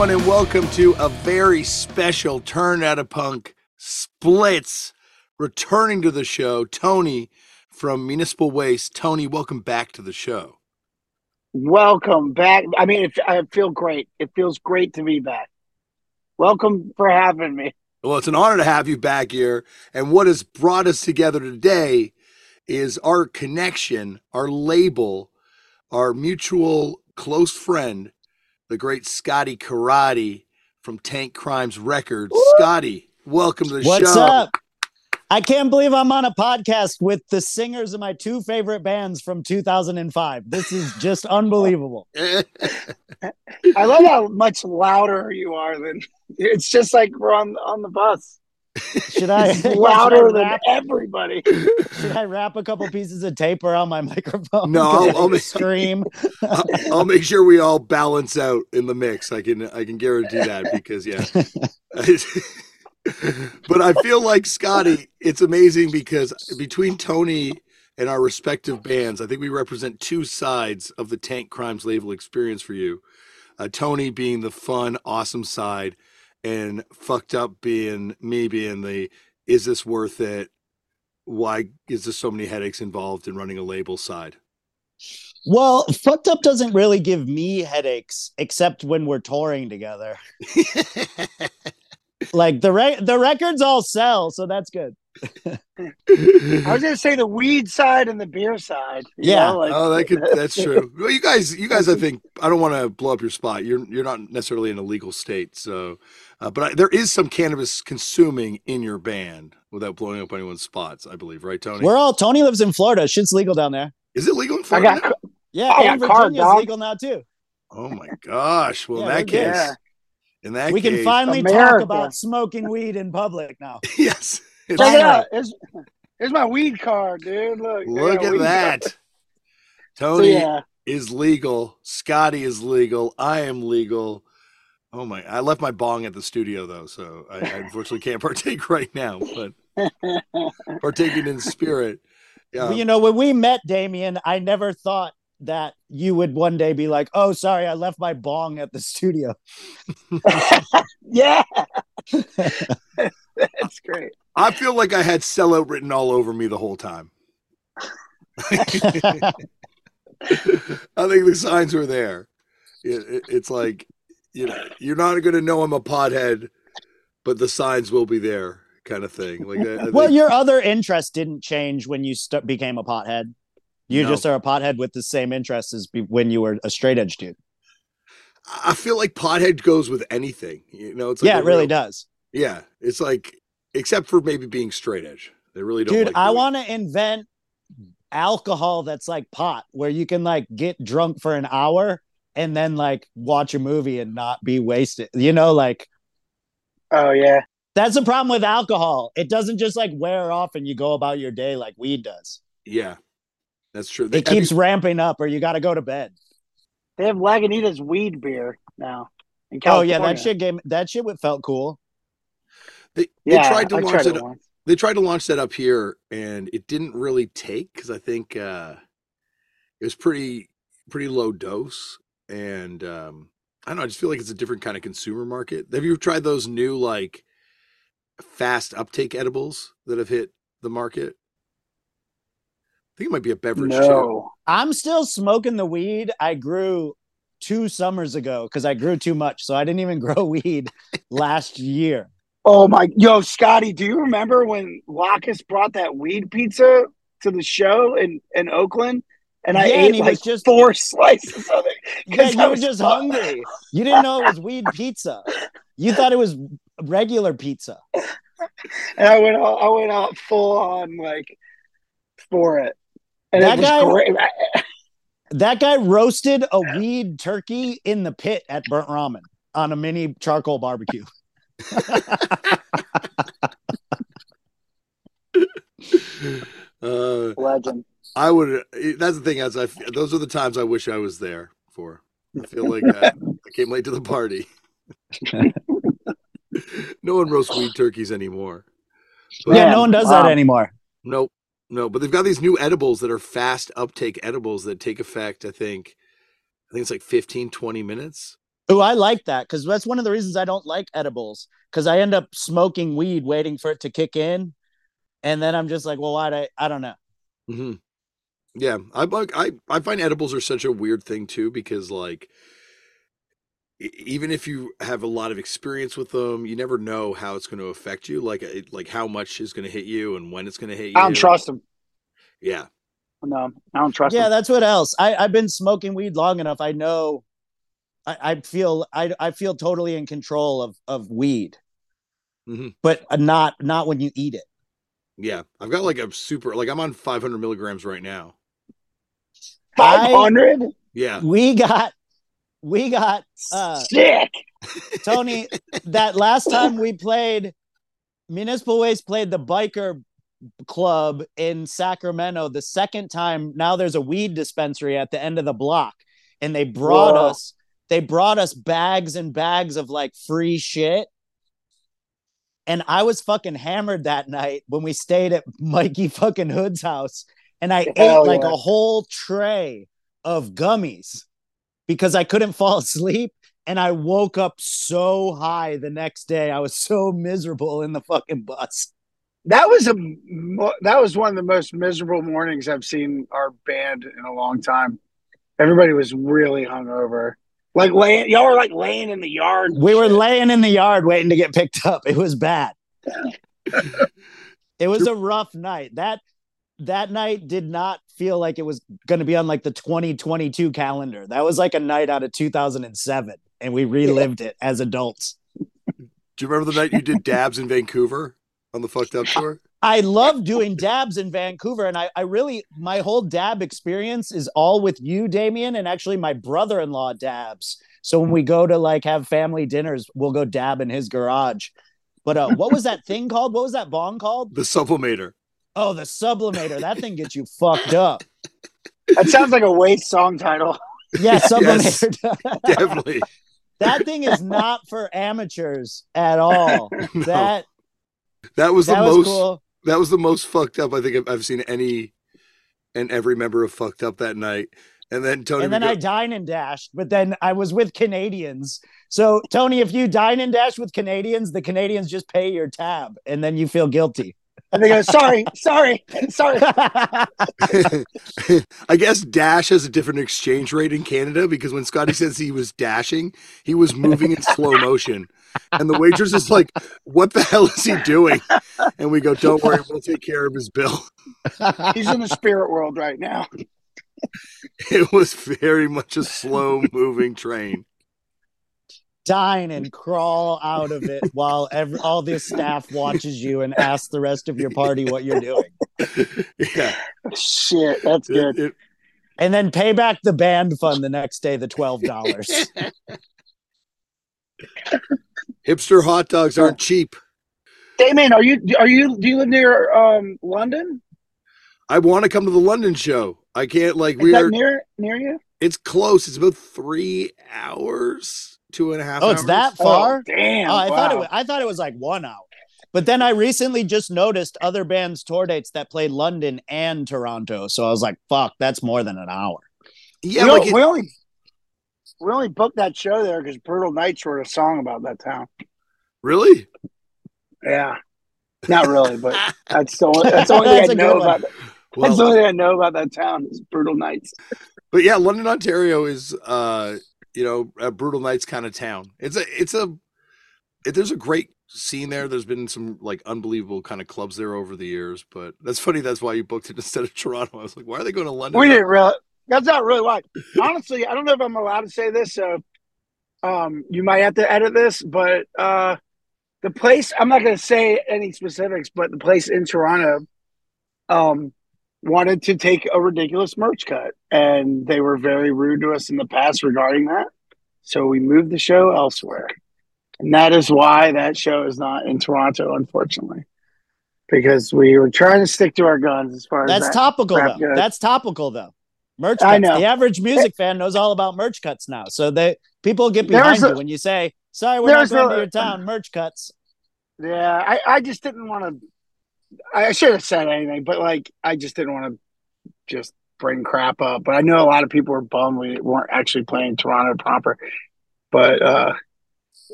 everyone, and welcome to a very special Turned Out A Punk Splits. Returning to the show, Tony from Municipal Waste. Tony, welcome back to the show. Welcome back. I mean, it, I feel great. It feels great to be back. Welcome for having me. Well, it's an honor to have you back here. And what has brought us together today is our connection, our label, our mutual close friend, the great Scotty Karate from Tankcrimes Records. Scotty, welcome to the What's show. What's up? I can't believe I'm on a podcast with the singers of my two favorite bands from 2005. This is just unbelievable. I love how much louder you are than it's just like we're on on the bus. Should I It's louder should I than everybody. should I wrap a couple pieces of tape around my microphone? No, I'll- I'll make- scream. I'll, I'll make sure we all balance out in the mix. I can I can guarantee that because yeah. but I feel like Scotty, it's amazing because between Tony and our respective bands, I think we represent two sides of the Tankcrimes label experience for you. Uh, Tony being the fun, awesome side, and fucked up being me being the is this worth it? Why is there so many headaches involved in running a label side? Well, fucked up doesn't really give me headaches except when we're touring together. Like the re- the records all sell, so that's good. I was gonna say the weed side and the beer side. Yeah. know, like- oh, that could that's true. Well, you guys, you guys, I think I don't want to blow up your spot. You're you're not necessarily in a legal state, so, uh, but I, there is some cannabis consuming in your band without blowing up anyone's spots. I believe, right, Tony? We're all Tony lives in Florida. Shit's legal down there. is it legal in I Florida? got Yeah, I and got Virginia's dog. legal now too. oh my gosh! Well, Yeah, in that case, Yeah. in that we can case, finally talk about smoking weed in public now. yes. check it out. Here's, here's my weed card, dude. Look, Look at that. card. So, Tony yeah, is legal. Scotty is legal. I am legal. Oh my! I left my bong at the studio though, so I, I unfortunately can't partake right now. But partaking in spirit. Yeah. Well, you know, when we met Damian, I never thought that you would one day be like, "Oh, sorry, I left my bong at the studio." yeah. That's great. I feel like I had sellout written all over me the whole time. I think the signs were there. It, it- it's like, you know, you're not going to know I'm a pothead, but the signs will be there, kind of thing. Like, I, I well, think- your other interest didn't change when you st- became a pothead. You No. just are a pothead with the same interests as be- when you were a straight edge dude. I feel like pothead goes with anything. You know, it's like yeah, it really real- does. Yeah, it's like, except for maybe being straight edge. They really don't. Dude, like I want to invent alcohol that's like pot, where you can like get drunk for an hour and then like watch a movie and not be wasted. You know, like Oh yeah. that's the problem with alcohol. It doesn't just like wear off and you go about your day like weed does. Yeah, that's true. It Have you- keeps ramping up or you got to go to bed. They have Lagunitas weed beer now in Oh yeah, that shit game that shit would felt cool. They, they Yeah, tried to I launch tried it. it once. They tried to launch that up here, and it didn't really take because I think uh, it was pretty pretty low dose, and um, I don't know. I just feel like it's a different kind of consumer market. Have you tried those new like fast uptake edibles that have hit the market? I think it might be a beverage too. No. I'm still smoking the weed I grew two summers ago because I grew too much. So I didn't even grow weed last year. Oh my, yo, Scotty, do you remember when Lacus brought that weed pizza to the show in in Oakland? And I Yeah, ate and like was just- four slices of it. Yeah, 'cause I you were just hungry. You didn't know it was weed pizza. You thought it was regular pizza. And I went out, I went out full on like for it. And That it was guy- great. That guy roasted a weed turkey in the pit at Burnt Ramen on a mini charcoal barbecue. Uh, Legend. I would. That's the thing. As I, those are the times I wish I was there for. I feel like I, I came late to the party. no one roasts weed turkeys anymore. But- yeah, no one does that anymore. Nope. No, but they've got these new edibles that are fast uptake edibles that take effect, I think. I think it's like 15, 20 minutes. Oh, I like that because that's one of the reasons I don't like edibles because I end up smoking weed waiting for it to kick in, and then I'm just like, well, why? Did I I don't know. hmm Yeah, I like I I find edibles are such a weird thing too because like even if you have a lot of experience with them, you never know how it's going to affect you. Like like how much is going to hit you and when it's going to hit you. I don't trust them. Yeah, No, I don't trust Yeah, him. that's what else. I I've been smoking weed long enough. I know. I, I feel I I feel totally in control of of weed, Mhm. but not not when you eat it. yeah. I've got like a super like I'm on 500 milligrams right now. Five hundred. Yeah, We got we got uh Sick. Tony, that last time we played, Municipal Waste played the biker club in Sacramento. The second time, now there's a weed dispensary at the end of the block, and they brought Whoa. us. They brought us bags and bags of like free shit. And I was fucking hammered that night when we stayed at Mikey fucking Hood's house. And I Hell ate like yeah. a whole tray of gummies because I couldn't fall asleep and I woke up so high the next day. I was so miserable in the fucking bus. That was a that was one of the most miserable mornings I've seen our band in a long time. Everybody was really hungover. Like laying, y'all were like laying in the yard. We were laying in the yard waiting to get picked up. It was bad. it was a rough night. That that night did not feel like it was going to be on like the 2022 calendar. That was like a night out of 2007 and we relived it as adults. Do you remember the night you did dabs in Vancouver on the fucked up tour? I love doing dabs in Vancouver, and I, I really my whole dab experience is all with you, Damian, and actually my brother-in-law dabs. So when we go to like have family dinners, we'll go dab in his garage. But uh, what was that thing called? What was that bong called? The sublimator. Oh, the sublimator. That thing gets you fucked up. That sounds like a waste song title. Yeah, Yes. sublimator. Definitely. that thing is not for amateurs at all. No, That that was the that was most cool. that was the most fucked up I think I've, I've seen any and every member of fucked up that night. And then Tony and then would I go- dine and dashed, but then I was with Canadians. So Tony, if you dine and dash with Canadians, the Canadians just pay your tab, and then you feel guilty. And they go, sorry, sorry, sorry. I guess dash has a different exchange rate in Canada because when Scotty says he was dashing, he was moving in slow motion. And the waitress is like, What the hell is he doing? And we go, Don't worry, we'll take care of his bill. He's in the spirit world right now. It was very much a slow moving train. Dine and crawl out of it while every, all this staff watches you and asks the rest of your party what you're doing, Yeah. Shit, that's good. It- it- and then pay back the band fund the next day, the twelve dollars. hipster hot dogs aren't cheap. Damian, are you are you do you live near um London? I want to come to the London show. I can't like Is we that are near near you? it's close. It's about three hours, two and a half Oh, it's that far? Oh, damn. Oh, I thought it was, I thought it was like one hour. But then I recently just noticed other bands' tour dates that played London and Toronto. So I was like, fuck, that's more than an hour. Yeah, we, like o- it- we only we only booked that show there because Brutal Knights wrote a song about that town. really? Yeah, not really, but that's the only, that's the only That's thing a I good know one. about. Well, that's the only thing I know about that town is Brutal Knights. but yeah, London, Ontario is uh, you know, a brutal nights kind of town. It's a it's a it, there's a great scene there. There's been some like unbelievable kind of clubs there over the years, but that's funny. That's why you booked it instead of Toronto. I was like, why are they going to London? We didn't really. That's not really why. Honestly, I don't know if I'm allowed to say this, so um, you might have to edit this. But uh, the place I'm not going to say any specifics, but the place in Toronto um, wanted to take a ridiculous merch cut, and they were very rude to us in the past regarding that. So we moved the show elsewhere, and that is why that show is not in Toronto, unfortunately, because we were trying to stick to our guns as far as That's that. topical though. goes. That's topical though. Merch I cuts. know. The average music fan knows all about merch cuts now. So they people get behind a- you when you say, "Sorry, we're not going a- to your town." Merch cuts. Yeah, I, I just didn't want to. I should have said anything, but like I just didn't want to just bring crap up. But I know a lot of people were bummed we weren't actually playing Toronto proper. But uh,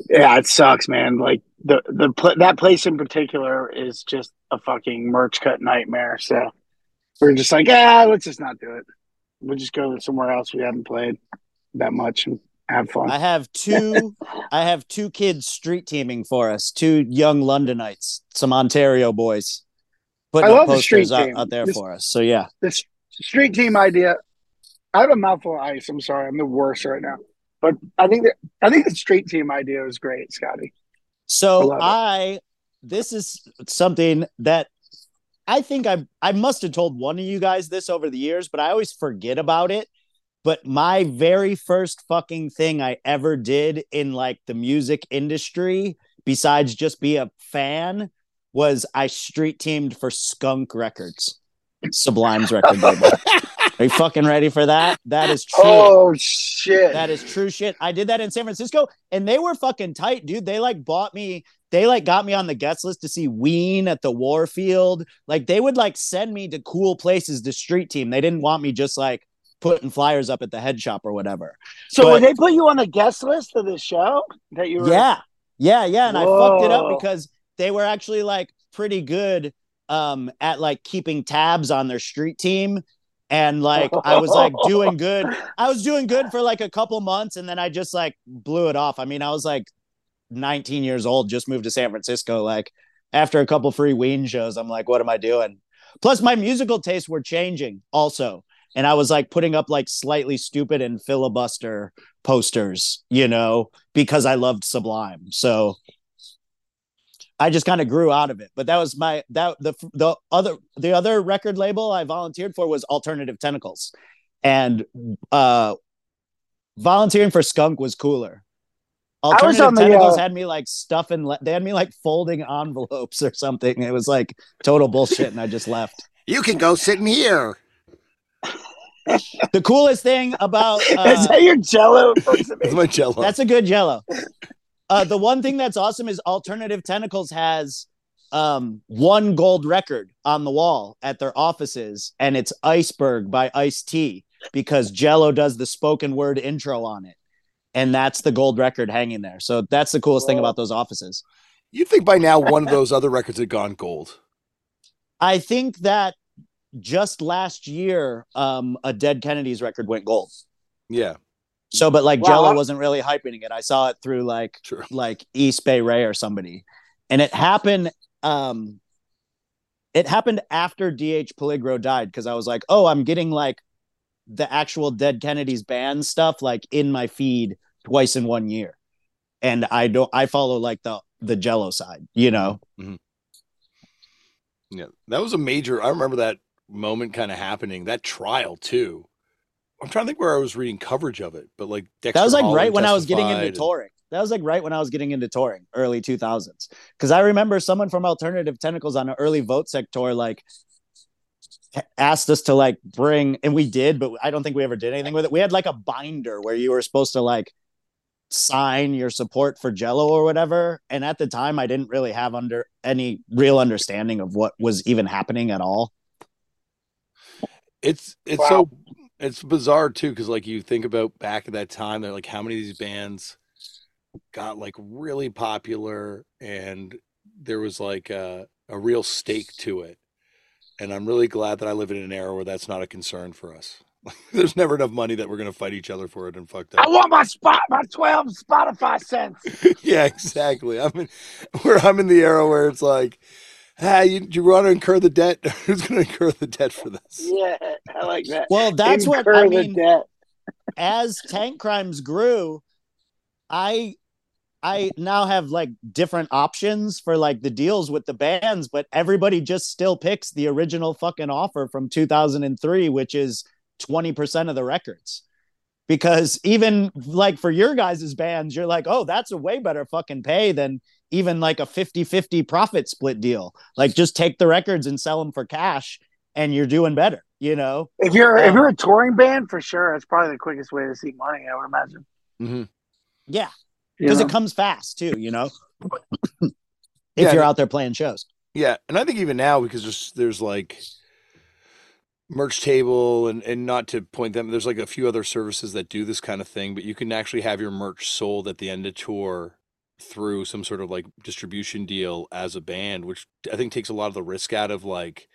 yeah, it sucks, man. Like the the pl- that place in particular is just a fucking merch cut nightmare. So we're just like, ah, let's just not do it. We'll just go somewhere else we haven't played that much and have fun. I have two. I have two kids street teaming for us. Two young Londonites, some Ontario boys, putting I love the street out, team. out there This- for us. So yeah, this street team idea. I have a mouthful of ice. I'm sorry, I'm the worst right now. But I think that I think the street team idea is great, Scotty. So it. I this is something that I think I I must have told one of you guys this over the years, but I always forget about it. But my very first fucking thing I ever did in like the music industry, besides just be a fan, was I street teamed for Skunk Records, Sublime's record label. Are you fucking ready for that? That is true. Oh shit! That is true shit. I did that in San Francisco and they were fucking tight, dude. They like bought me, they like got me on the guest list to see Ween at the Warfield. Like they would like send me to cool places to street team. They didn't want me just like putting flyers up at the head shop or whatever. so but- they put you on the guest list of the show that you were? Yeah. Yeah, yeah. And I fucked it up because they were actually like pretty good um at like keeping tabs on their street team. And like I was like doing good. I was doing good for like a couple months and then I just like blew it off. I mean, I was like 19 years old, just moved to San Francisco. Like after a couple free Ween shows, I'm like, what am I doing? Plus, my musical tastes were changing also. And I was like putting up like Slightly Stoopid and filibuster posters, you know, because I loved Sublime. So I just kind of grew out of it. But that was my that the the other the other record label I volunteered for was Alternative Tentacles. And uh volunteering for Skunk was cooler. was Alternative on the, Tentacles uh, had me like stuffing le- they had me like folding envelopes or something. It was like total bullshit and I just left. You can go sit in here. The coolest thing about is uh, that your Jello? That's my jello. That's a good jello. Uh, the one thing that's awesome is Alternative Tentacles has um, one gold record on the wall at their offices, and it's Iceberg by Ice T because Jello does the spoken word intro on it. And that's the gold record hanging there. So that's the coolest thing about those offices. You'd think by now one of those other records had gone gold. I think that just last year, um, a Dead Kennedys record went gold. Yeah, So, but like Wow. Jello wasn't really hyping it. I saw it through like true. like East Bay Ray or somebody. And it happened um it happened after DH Peligro died because I was like, "Oh, I'm getting like the actual Dead Kennedys band stuff like in my feed twice in one year." And I don't I follow like the the Jello side, you know. Yeah, that was a major. I remember that moment kind of happening. That trial too. I'm trying to think where I was reading coverage of it, but like Dexter That was like Holland right when I was getting into and- touring. That was like right when I was getting into touring, early 2000s. Because I remember someone from Alternative Tentacles on an early Vote Sec tour like asked us to like bring, and we did, but I don't think we ever did anything with it. We had like a binder where you were supposed to like sign your support for Jello or whatever. And at the time, I didn't really have under any real understanding of what was even happening at all. It's it's Wow. so it's bizarre too because like you think about back at that time, that like how many of these bands got like really popular and there was like a, a real stake to it. And I'm really glad that I live in an era where that's not a concern for us. There's never enough money that we're gonna fight each other for it and fucked up. I want my spot, my twelve Spotify cents. yeah, exactly. I'm in where I'm in the era where it's like, ah, you, do you want to incur the debt? Who's gonna incur the debt for this? Yeah, I like that. Well, that's what I the mean. debt. as tank crimes grew i i now have like different options for like the deals with the bands but everybody just still picks the original fucking offer from 2003 which is 20% of the records because even like for your guys' bands you're like oh that's a way better fucking pay than even like a 50-50 profit split deal like just take the records and sell them for cash and you're doing better you know If you're if Um, you're a touring band, for sure, it's probably the quickest way to see money. I would imagine. hmm yeah because it comes fast too, you know. if Yeah, you're out there playing shows, Yeah, and I think even now because there's there's like merch table and and not to point them there's like a few other services that do this kind of thing but you can actually have your merch sold at the end of tour through some sort of like distribution deal as a band which i think takes a lot of the risk out of like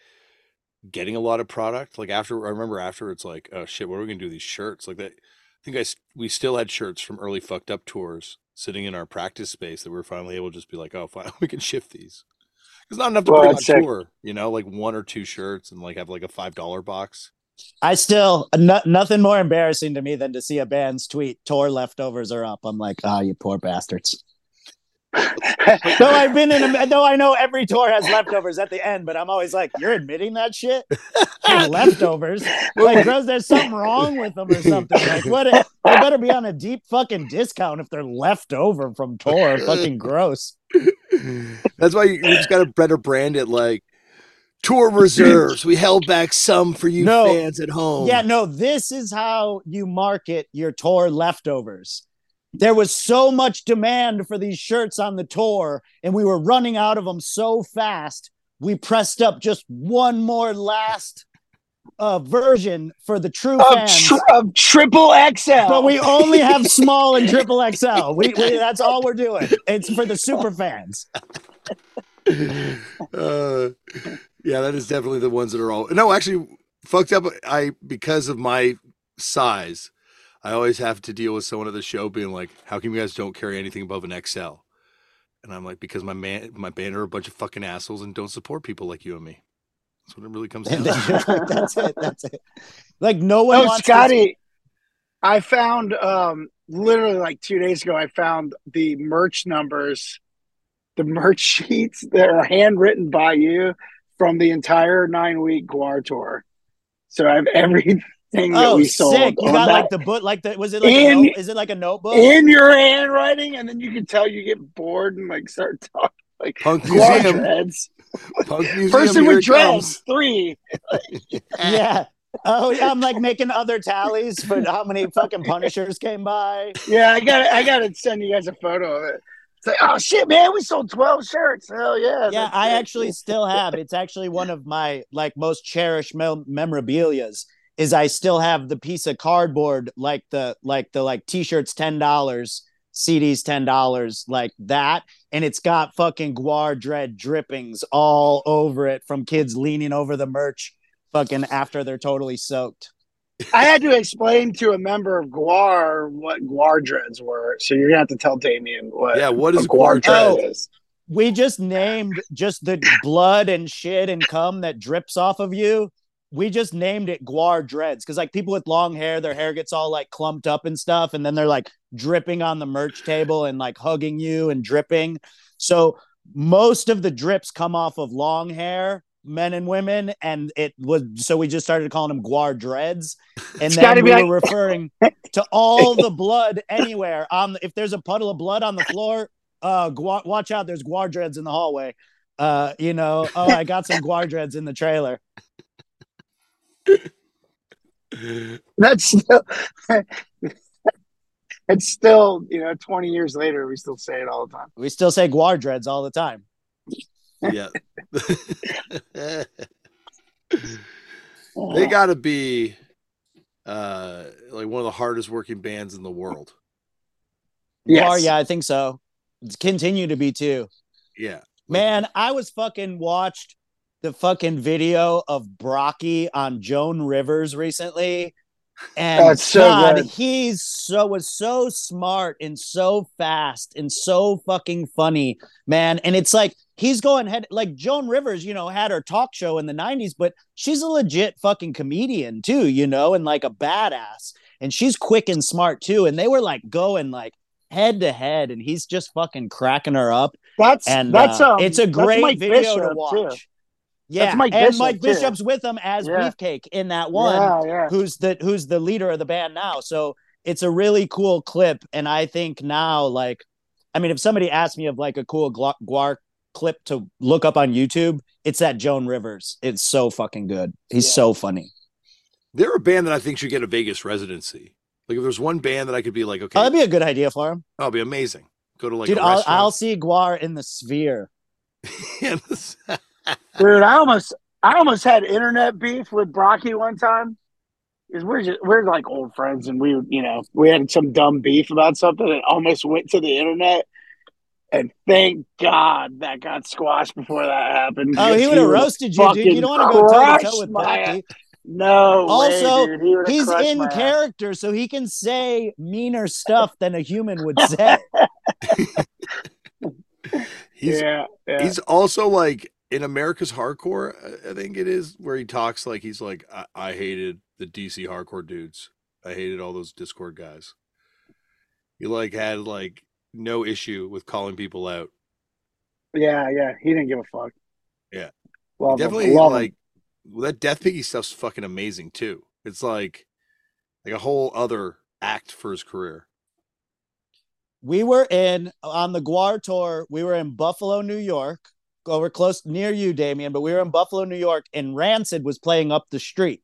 getting a lot of product like after i remember after it's like oh shit what are we gonna do with these shirts like that i think I we still had shirts from early fucked up tours sitting in our practice space that we were finally able to just be like oh fine we can shift these it's not enough to Well, bring on tour you know like one or two shirts and like have like a five dollar box I still no, nothing more embarrassing to me than to see a band's tweet tour leftovers are up. I'm like, ah, you poor bastards. Though I've been in, a, though I know every tour has leftovers at the end, but I'm always like, you're admitting that shit. Leftovers. Like, bros, there's something wrong with them or something. Like, what? They better be on a deep fucking discount if they're left over from tour. Fucking gross. That's why you, you just got to better brand it like tour reserves. We held back some for you No. fans at home. Yeah, no, this is how you market your tour leftovers. There was so much demand for these shirts on the tour, and we were running out of them so fast. We pressed up just one more last uh, version for the true of, fans, tri- of triple XL. but we only have small and triple XL. We, we that's all we're doing. It's for the super fans. uh, yeah, that is definitely the ones that are all. No, actually, fucked up. I because of my size, I always have to deal with someone at the show being like, "How come you guys don't carry anything above an XL?" And I'm like, "Because my man, my band are a bunch of fucking assholes and don't support people like you and me." That's what it really comes down And to. that's it. That's it. Like no one Oh, wants to- Scotty, I found um literally like two days ago. I found the merch numbers, the merch sheets that are handwritten by you from the entire nine week Gwar tour. So I have everything that Oh, we sold sick! You on got that like the book, like the was it like a In- note, is it like a notebook? in your handwriting, and then you can tell you get bored and like start talking like Punk Gwar museum, dreads. punk museum. Person with it dreads, three. yeah. Oh yeah, I'm like making other tallies for how many fucking Punishers came by. Yeah, I got I got to send you guys a photo of it. It's like, oh shit, man, we sold twelve shirts. Hell yeah! Yeah, I it. actually still have. It's actually one of my like most cherished mem- memorabilia's. Is I still have the piece of cardboard, like the like the like t-shirts ten dollars, CDs ten dollars, like that, and it's got fucking Gwar Dread drippings all over it from kids leaning over the merch, fucking after they're totally soaked. I had to explain to a member of Gwar what Gwar dreads were, so you're gonna have to tell Damian what Yeah, what is a Gwar Gwar dread dread? is. we just named just the blood and shit and cum that drips off of you. We just named it Gwar dreads because like people with long hair, their hair gets all like clumped up and stuff, and then they're like dripping on the merch table and like hugging you and dripping. So most of the drips come off of long hair, men and women, and it was so we just started calling them Gwar dreads, and then we be were referring to all the blood anywhere on if there's a puddle of blood on the floor uh Gwar, watch out there's Gwar dreads in the hallway. Uh you know oh i got some Gwar dreads in the trailer That's still it's still you know 20 years later we still say it all the time. we still say Gwar dreads all the time yeah. they got to be uh like one of the hardest working bands in the world. Yes. Gwar yeah i think so continue to be too Yeah. man i was fucking watched the fucking video of Brockie on joan rivers recently and it's so God, good. he's so was so smart and so fast and so fucking funny, man. And it's like he's going head like Joan Rivers, you know, had her talk show in the 90s, but she's a legit fucking comedian too, you know, and like a badass. And she's quick and smart too. And they were like going like head to head, and he's just fucking cracking her up. That's And that's uh, um, it's a great video Bishop, to too. Watch. Yeah, Mike and Bishop, Mike too. Bishop's with him as Yeah. Beefcake in that one Yeah, yeah. who's the who's the leader of the band now. So it's a really cool clip, and I think now, like, I mean, if somebody asked me of like a cool Gla- Gwar clip to look up on YouTube, it's that Joan Rivers. It's so fucking good. He's Yeah. so funny. They're a band that I think should get a Vegas residency. Like if there's one band that I could be like, okay, Oh, that'd be a good idea for him, oh, That'd be amazing. Go to like dude. a I'll. I'll see Gwar in the Sphere. Yeah, this- Dude, I almost I almost had internet beef with Brockie one time. Because we're just we're like old friends, and we you know we had some dumb beef about something, and almost went to the internet. And thank God that got squashed before that happened. Oh, he would have roasted you, dude. You don't want to go toe to toe with Brockie. No. Also, way, dude. He he's in character, ass. so he can say meaner stuff than a human would say. He's yeah, yeah. he's also like in American Hardcore. I- I think it is where he talks like he's like I, I hated the DC hardcore dudes. I hated all those Dischord guys. He like had like no issue with calling people out. yeah, yeah. He didn't give a fuck. Yeah. Love him. Definitely Love him. like well, that Death Piggy stuff's fucking amazing too. It's like like a whole other act for his career. we were in on the Gwar tour. We were in Buffalo, New York. We're close near you, Damian, but we were in Buffalo, New York, and Rancid was playing up the street.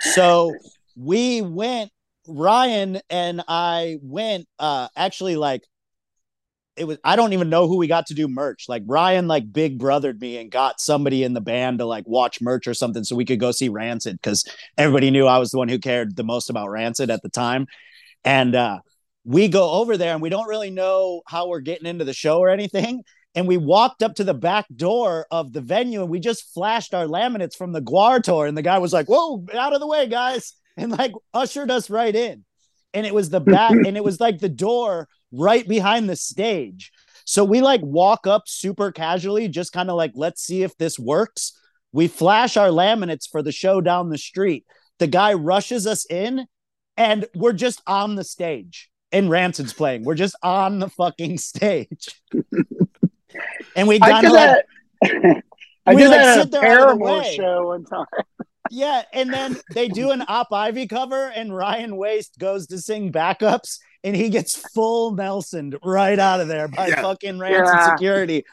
so we went. Ryan and I went. Uh, actually, like it was. I don't even know who we got to do merch. Like Ryan, like big brothered me and got somebody in the band to like watch merch or something, so we could go see Rancid because everybody knew I was the one who cared the most about Rancid at the time, and. uh we go over there and we don't really know how we're getting into the show or anything. And we walked up to the back door of the venue and we just flashed our laminates from the Gwar tour. And the guy was like, Whoa, out of the way, guys. And like ushered us right in. And it was the back, and it was like the door right behind the stage. So we like walk up super casually, just kind of like, let's see if this works. We flash our laminates for the show down the street. The guy rushes us in, and we're just on the stage and Rancid's playing. We're just on the fucking stage. and we I kind did like, that. I we, did like, that sit a there out the show one time. yeah. And then they do an Op Ivy cover, and Ryan Waste goes to sing backups, and he gets full Nelson right out of there by Yeah. fucking Rancid Yeah. security.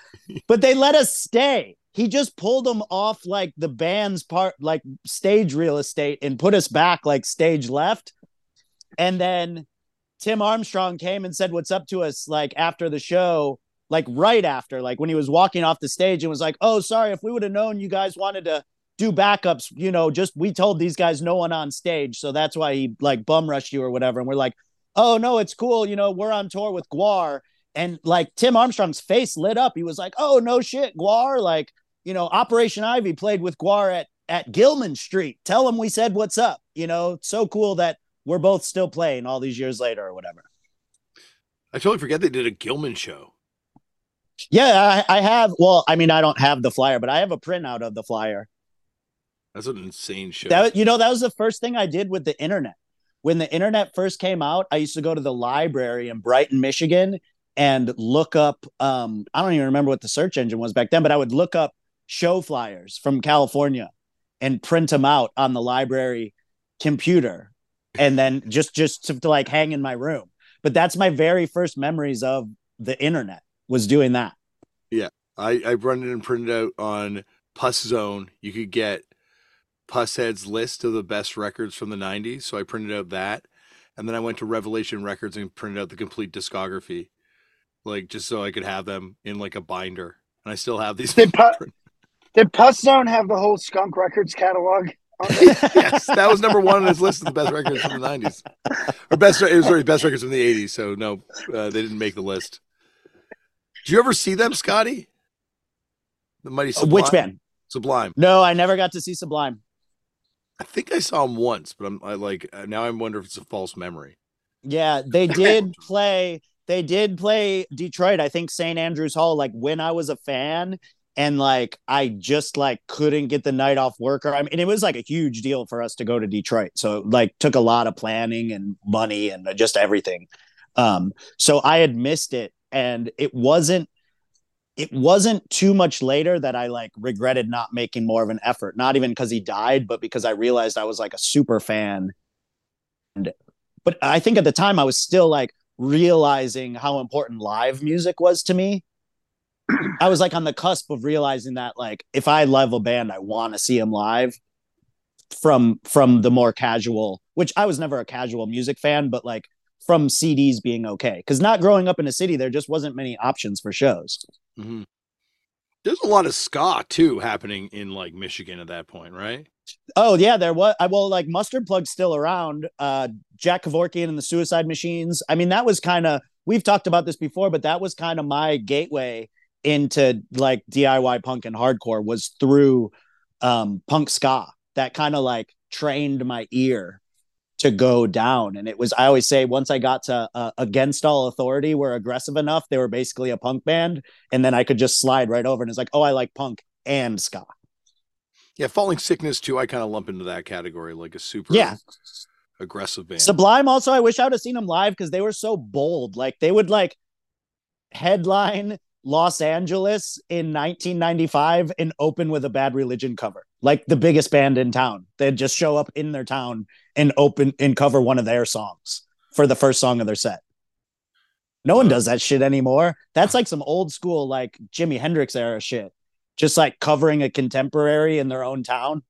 But they let us stay. He just pulled them off like the band's part, like stage real estate, and put us back like stage left. And then Tim Armstrong came and said what's up to us like after the show, like right after, like when he was walking off the stage and was like, "Oh, sorry, if we would have known you guys wanted to do backups, you know, just we told these guys no one on stage, so that's why he like bum rushed you or whatever." And we're like, "Oh no, it's cool, you know, we're on tour with Gwar." And like Tim Armstrong's face lit up. He was like, "Oh no shit, Gwar!" Like, you know, Operation Ivy played with Gwar at at Gilman Street. Tell him we said what's up. You know, so cool that we're both still playing all these years later or whatever. I totally forget they did a Gilman show. Yeah, I, I have. Well, I mean, I don't have the flyer, but I have a printout of the flyer. That's an insane show. That you know, that was the first thing I did with the internet. When the internet first came out, I used to go to the library in Brighton, Michigan, and look up. Um, I don't even remember what the search engine was back then, but I would look up show flyers from California and print them out on the library computer, and then just just to, to like hang in my room. But that's my very first memories of the internet was doing that. Yeah, I, I run it and printed out on Puss Zone. You could get Pushead's list of the best records from the 90s. So I printed out that. And then I went to Revelation Records and printed out the complete discography, like just so I could have them in like a binder. And I still have these. Did, Pu- did Puss Zone have the whole Skunk Records catalog? yes, that was number one on his list of the best records from the 90s. Or best, it was sorry, best records from the 80s. So no, uh, they didn't make the list. Did you ever see them, Scotty? The Mighty Sublime. Which band? Sublime. No, I never got to see Sublime. I think I saw him once, but I'm I like uh, now I wonder if it's a false memory. Yeah, they did play. They did play Detroit. I think St. Andrews Hall. Like when I was a fan, and like I just like couldn't get the night off work. Or I mean, it was like a huge deal for us to go to Detroit. So it, like took a lot of planning and money and just everything. Um, so I had missed it, and it wasn't. It wasn't too much later that I like regretted not making more of an effort. Not even because he died, but because I realized I was like a super fan And, but I think at the time I was still like realizing how important live music was to me. I was like on the cusp of realizing that like if I love a band, I want to see them live from from the more casual, which I was never a casual music fan, but like from CDs being okay. Because not growing up in a city, there just wasn't many options for shows. hmm There's a lot of ska too happening in like Michigan at that point, right? Oh yeah, there was. I well, like Mustard Plug's still around. Uh, Jack Kevorkian and the Suicide Machines. I mean, that was kind of we've talked about this before, but that was kind of my gateway into like DIY punk and hardcore was through um, punk ska. That kind of like trained my ear to go down. And it was I always say once I got to uh, Against All Authority, were aggressive enough. They were basically a punk band, and then I could just slide right over and it's like, oh, I like punk and ska. Yeah, Falling Sickness too. I kind of lump into that category, like a super Yeah. aggressive band. Sublime also, I wish I would have seen them live because they were so bold. Like they would like headline Los Angeles in 1995 and open with a Bad Religion cover, like the biggest band in town. They'd just show up in their town and open and cover one of their songs for the first song of their set. No one does that shit anymore. That's like some old school, like Jimi Hendrix era shit. Just like covering a contemporary in their own town.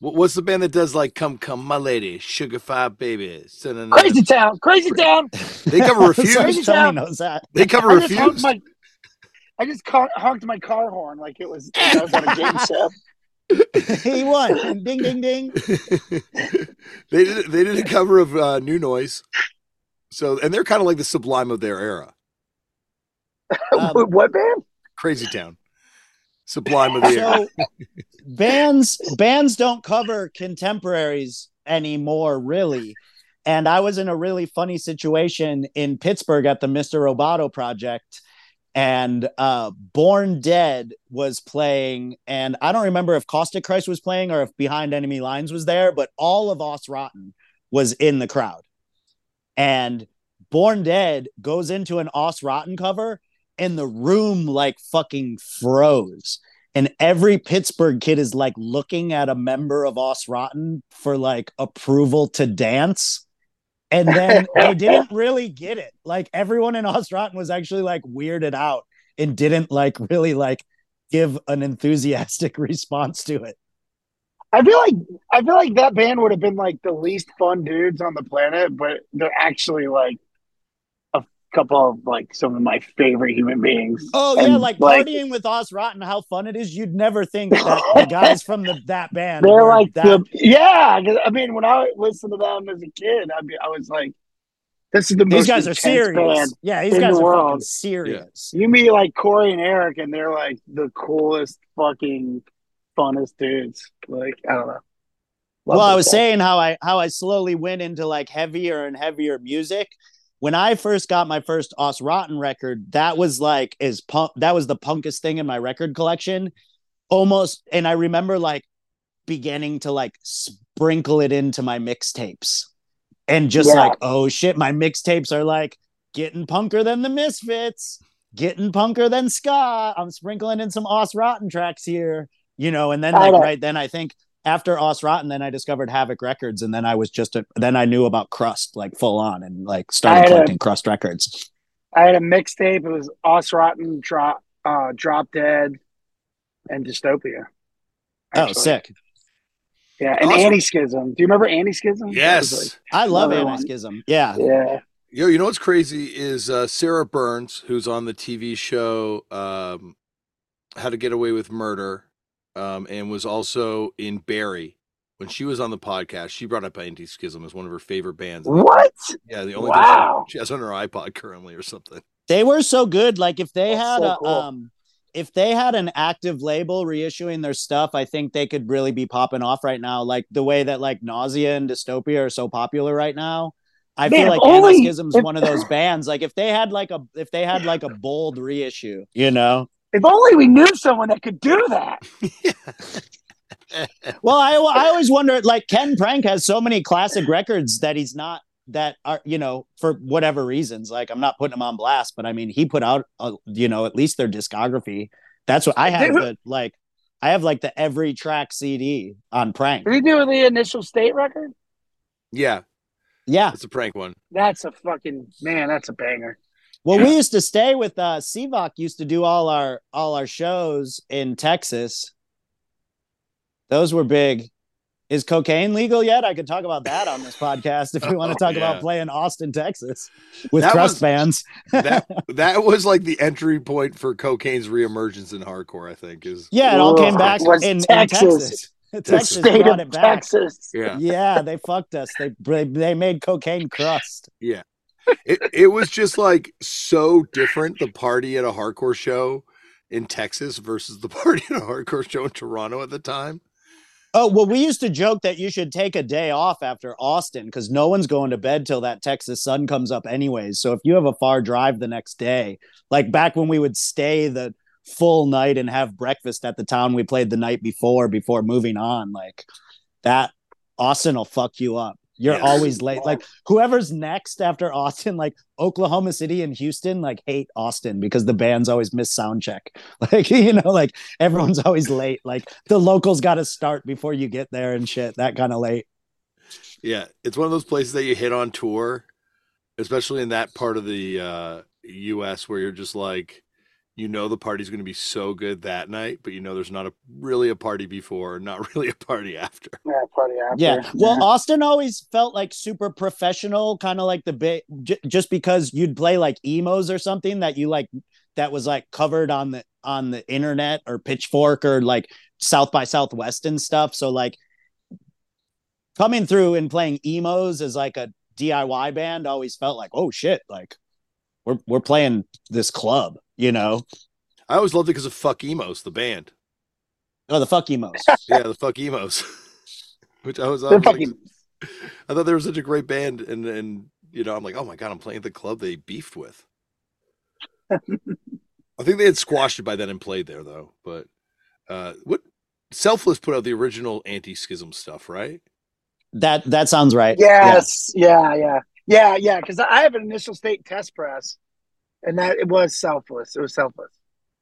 What's the band that does like "Come Come My Lady," "Sugar Five Baby"? Crazy Town, Crazy Town. They cover Refused. Sorry, Crazy Tony Town. knows that. They cover I just honked Refused. my, I just car- honked my car horn like it was, like I was on a game show. he won. And Ding, ding, ding. they did. They did a cover of uh, New Noise. So, and they're kind of like the Sublime of their era. Um, what band? Crazy Town, Sublime of the era. so bands bands don't cover contemporaries anymore really and i was in a really funny situation in pittsburgh at the mr roboto project and uh born dead was playing and i don't remember if caustic christ was playing or if behind enemy lines was there but all of Aus Rotten was in the crowd and born dead goes into an Aus Rotten cover and the room like fucking froze and every Pittsburgh kid is like looking at a member of Aus Rotten for like approval to dance. And then they didn't really get it. Like everyone in Aus Rotten was actually like weirded out and didn't like really like give an enthusiastic response to it. I feel like I feel like that band would have been like the least fun dudes on the planet, but they're actually like couple of like some of my favorite human beings. Oh yeah, And, like partying with Aus Rotten, how fun it is. You'd never think that the guys from the that band They're like that the yeah. I mean, when I listened to them as a kid, I mean, I was like, "This is the these most guys are serious. band." Yeah, these guys the are fucking serious. You meet like Corey and Eric, and they're like the coolest, fucking, funnest dudes. Like I don't know. Love well, I was guys. saying how I how I slowly went into like heavier and heavier music. When I first got my first Aus Rotten record, that was like is punk. That was the punkest thing in my record collection, almost. And I remember like beginning to like sprinkle it into my mixtapes, and just Yeah. like, oh shit, my mixtapes are like getting punker than the Misfits, getting punker than ska. I'm sprinkling in some Aus Rotten tracks here, you know. And then like right then, I think after Aus Rotten, then I discovered Havoc Records, and then I was just a, then I knew about Crust like full on, and like I started had a- collecting Crust records. I had a mixtape. It was Aus Rotten, Drop, uh, Drop Dead, and Dystopia. Oh, sick! Yeah, and Awesome. Anti Schism. Do you remember Anti Schism? Yes. I love Another. Anti-Schism. Yeah, Yeah. Yo, you know what's crazy is uh, Sarah Burns, who's on the TV show um, How to Get Away with Murder, um, and was also in Barry. When she was on the podcast, she brought up Anti Schism as one of her favorite bands. What? Yeah, the only Wow. thing she, she has on her iPod currently or something. they were so good. Like if they That's had so a cool. um, if they had an active label reissuing their stuff, I think they could really be popping off right now. Like the way that like Nausea and Dystopia are so popular right now. I Man, feel like only- Anti-Schism's if- one of those bands. Like if they had like a if they had like a bold reissue, you know. If only we knew someone that could do that. Well, I I always wonder like Ken Prank has so many classic records that he's not that are you know for whatever reasons. Like I'm not putting him on blast, but I mean he put out uh, you know at least their discography. That's what I have Dude. the like I have like the every track CD on Prank. Did he do the initial state record? Yeah, Yeah. it's a prank one. That's a fucking man. That's a banger. Well, Yeah. we used to stay with uh Sivak used to do all our all our shows in Texas. Those were big. Is cocaine legal yet? I could talk about that on this podcast if we want to Oh, talk about playing Austin, Texas with That crust was- bands. that that was like the entry point for cocaine's reemergence in hardcore. I think is Yeah, it all came back was in, in Texas. Texas. The Texas state brought of it back. Texas. yeah. Yeah, they fucked us. They they they made cocaine crust. It, it was just like so different the party at a hardcore show in Texas versus the party at a hardcore show in Toronto at the time. Oh well, we used to joke that you should take a day off after Austin because no one's going to bed till that Texas sun comes up, anyways. So if you have a far drive the next day, like back when we would stay the full night and have breakfast at the town we played the night before, before moving on, like that, Austin will fuck you up. You're Yes. always late. Like whoever's next after Austin, like Oklahoma City and Houston, like hate Austin because the bands always miss sound check. Like, you know, like everyone's always late. Like the locals got to start before you get there and shit. That kind of late. Yeah, it's one of those places that you hit on tour, especially in that part of the uh, U.S. where you're just like, you know, the party's going to be so good that night, but you know, there's not a really a party before, not really a party after. Yeah, party after. Yeah. Well, Austin always felt like super professional, kind of like the bit, j- just because you'd play like emos or something that you like, that was like covered on the on the internet or Pitchfork or like South by Southwest and stuff. So like coming through and playing emos as like a DIY band always felt like, oh shit, like we're we're playing this club, you know? I always loved it because of Fuck Emos, the band. Oh, the fuck emos. Yeah, the Fuck Emos, which I was. I, was like- fucking. I thought they were such a great band, and and you know, I'm like, oh my god, I'm playing the club they beefed with. I think they had squashed it by then and played there though. But uh, what Selfless put out the original anti-schism stuff, right? that that sounds right. Yes. Yeah. Yeah. Yeah. Yeah. Yeah, because I have an initial state test press, and that it was selfless. It was selfless.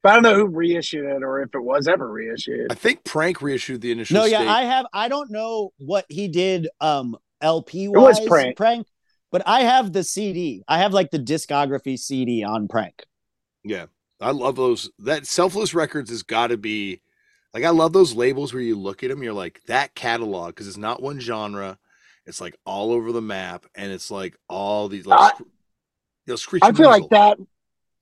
But I don't know who reissued it or if it was ever reissued. I think Prank reissued the initial. No, yeah, state. I have. I don't know what he did. Um, LP was wise, Prank. prank, but I have the CD. I have like the discography CD on prank. Yeah, I love those. That Selfless Records has got to be like I love those labels where you look at them, you're like that catalog because it's not one genre. It's like all over the map, and it's like all these. Like, I- you know, Screech I and feel like that.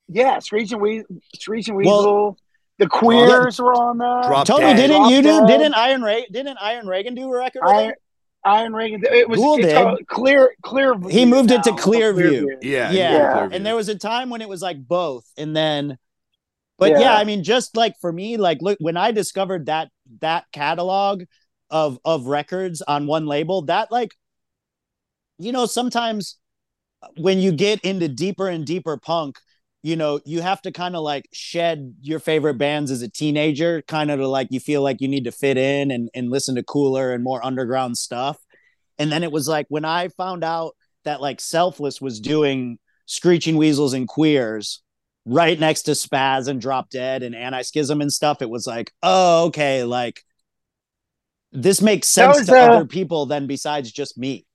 Yeah, Screeching Weasel. Screech and Well- the Queers were on that. Drop Tony, Dead. didn't Drop you do? Dead. Didn't Iron Ray? Didn't Iron Reagan do a record? With Iron. Iron Reagan. It was Ghoul it's did. called Clear Clear. He moved it to now. Clearview. Yeah, Yeah. yeah. And there was a time when it was like both, and then, but yeah. Yeah. I mean, just like for me, like look, when I discovered that that catalog of of records on one label, that like, you know, sometimes when you get into deeper and deeper punk, you know, you have to kind of like shed your favorite bands as a teenager, kind of to like you feel like you need to fit in and and listen to cooler and more underground stuff. And then it was like when I found out that like Selfless was doing Screeching Weasels and Queers right next to Spaz and Drop Dead and Anti Schism and stuff, it was like, oh, okay, like this makes sense was, to uh, other people than besides just me.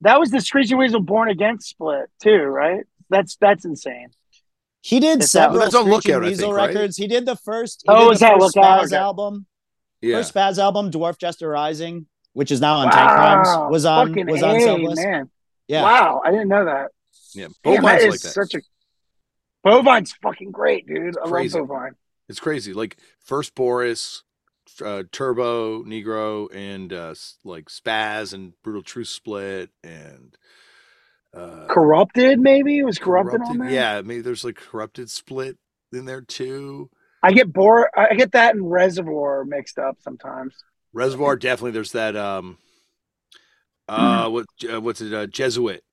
That was the Screeching Weasel Born Against split too, right? That's that's insane. He did It's that- several that's on Screeching Lookout, Weasel think, right? records. He did the first. He Oh, did is the that first Lookout? Spaz Okay. album? yeah. First Spaz album, Dwarf Jester Rising, which is now on Tank Crimes, was on fucking was on A, Selfless. man. Yeah. Wow, I didn't know that. yeah. Damn, that Bovine's is like that. such a Bovine's fucking great, dude. I Crazy. love Bovine. It's crazy. Like first Boris, uh, Turbonegro, and uh, like Spaz and Brutal Truth Split and uh, Corrupted, maybe it was corrupted, on there. Yeah, maybe there's like Corrupted Split in there too. I get bored. I get that and Reservoir mixed up sometimes. Reservoir definitely. There's that. Um, uh, what uh, what's it? Uh, Jesuit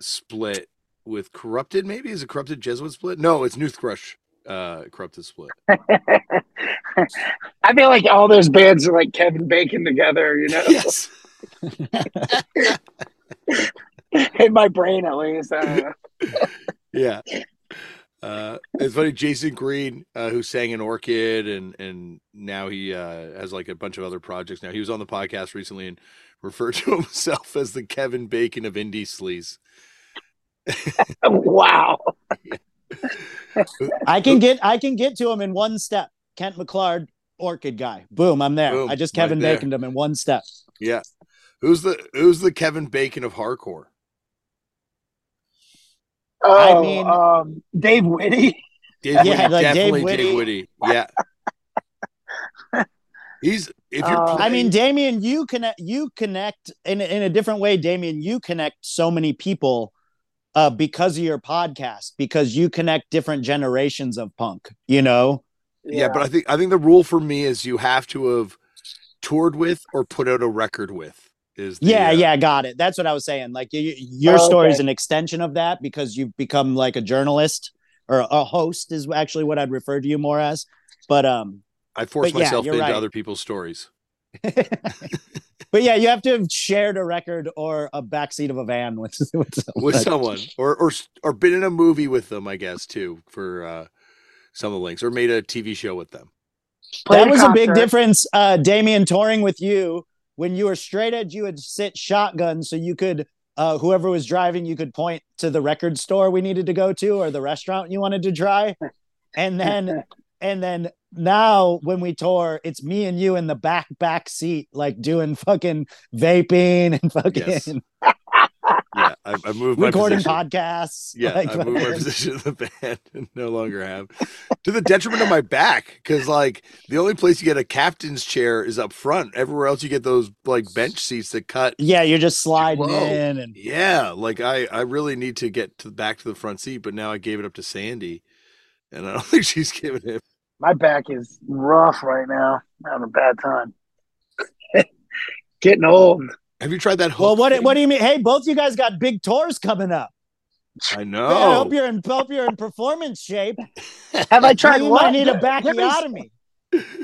split with Corrupted. Maybe is it Corrupted Jesuit split? No, it's Noothgrush. Uh, Corrupted split. I feel like all those bands are like Kevin Bacon together, you know, yes. in my brain at least. I don't know. yeah. Uh, it's funny. Jayson Green, uh, who sang in Orchid, and and now he uh, has like a bunch of other projects. Now he was on the podcast recently and referred to himself as the Kevin Bacon of indie sleaze. wow. I can get I can get to him in one step. Kent McClard Orchid guy. Boom, I'm there. Boom, I just Kevin there. Baconed him in one step. Yeah. Who's the who's the Kevin Bacon of hardcore? Oh, I mean- um, Dave Witte. Dave Yeah, Witte, like Dave Witte. Dave Witte. Yeah. He's if you're Uh, I mean, Damian, you connect you connect in in a different way, Damian, you connect so many people uh because of your podcast, because you connect different generations of punk, you know? yeah, but I think I think the rule for me is you have to have toured with or put out a record with. Is the, Yeah, uh, yeah, got it. That's what I was saying. Like y- y- your Oh, story is an extension of that because you've become like a journalist or a host is actually what I'd refer to you more as. But um I force But yeah, myself into right. other people's stories. but yeah, you have to have shared a record or a backseat of a van with with someone. with someone or or or been in a movie with them i guess too for uh some of the links or made a tv show with them Played that was a big difference, uh, Damian, touring with you. When you were straight edge, you would sit shotgun so you could, uh, whoever was driving, you could point to the record store we needed to go to or the restaurant you wanted to try. And then, and then now when we tour, it's me and you in the back, back seat, like doing fucking vaping and fucking Yes. yeah i, I moved my recording podcasts. yeah like, i moved my position in the band and no longer have to the detriment of my back because like the only place you get a captain's chair is up front everywhere else you get those like bench seats that cut yeah, you're just sliding Whoa. in and yeah like i i really need to get to back to the front seat but now i gave it up to sandy and i don't think she's giving it My back is rough right now. I'm having a bad time. Getting old. have you tried that hook well, what thing? what do you mean? Hey, both you guys got big tours coming up. i know Yeah, I hope you're in hope you're in performance shape. Have I tried you what? might need a Give me.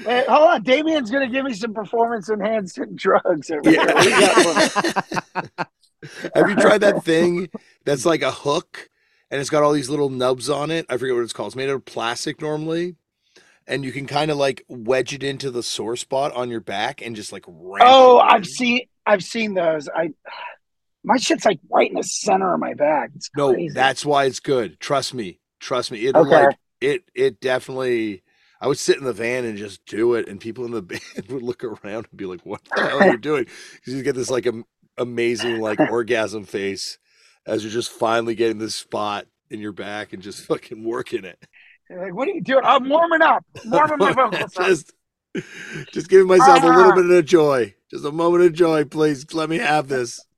Hey, hold on, Damian's gonna give me some performance enhancing drugs. over here. What do you got for me? Have you tried that thing that's like a hook and it's got all these little nubs on it? I forget what it's called. It's made out of plastic normally. And you can kind of like wedge it into the sore spot on your back and just like oh. I've seen I've seen those. I my shit's like right in the center of my back. It's No, crazy. that's why it's good. Trust me. Trust me. It'll Okay. like it it definitely I would sit in the van and just do it, and people in the band would look around and be like, "What the hell are you doing?" Because you get this like am- amazing like orgasm face as you're just finally getting this spot in your back and just fucking working it. You're like, what are you doing? I'm warming up. Warming my vocals up. just, just giving myself a little Ah. bit of joy, just a moment of joy. Please let me have this.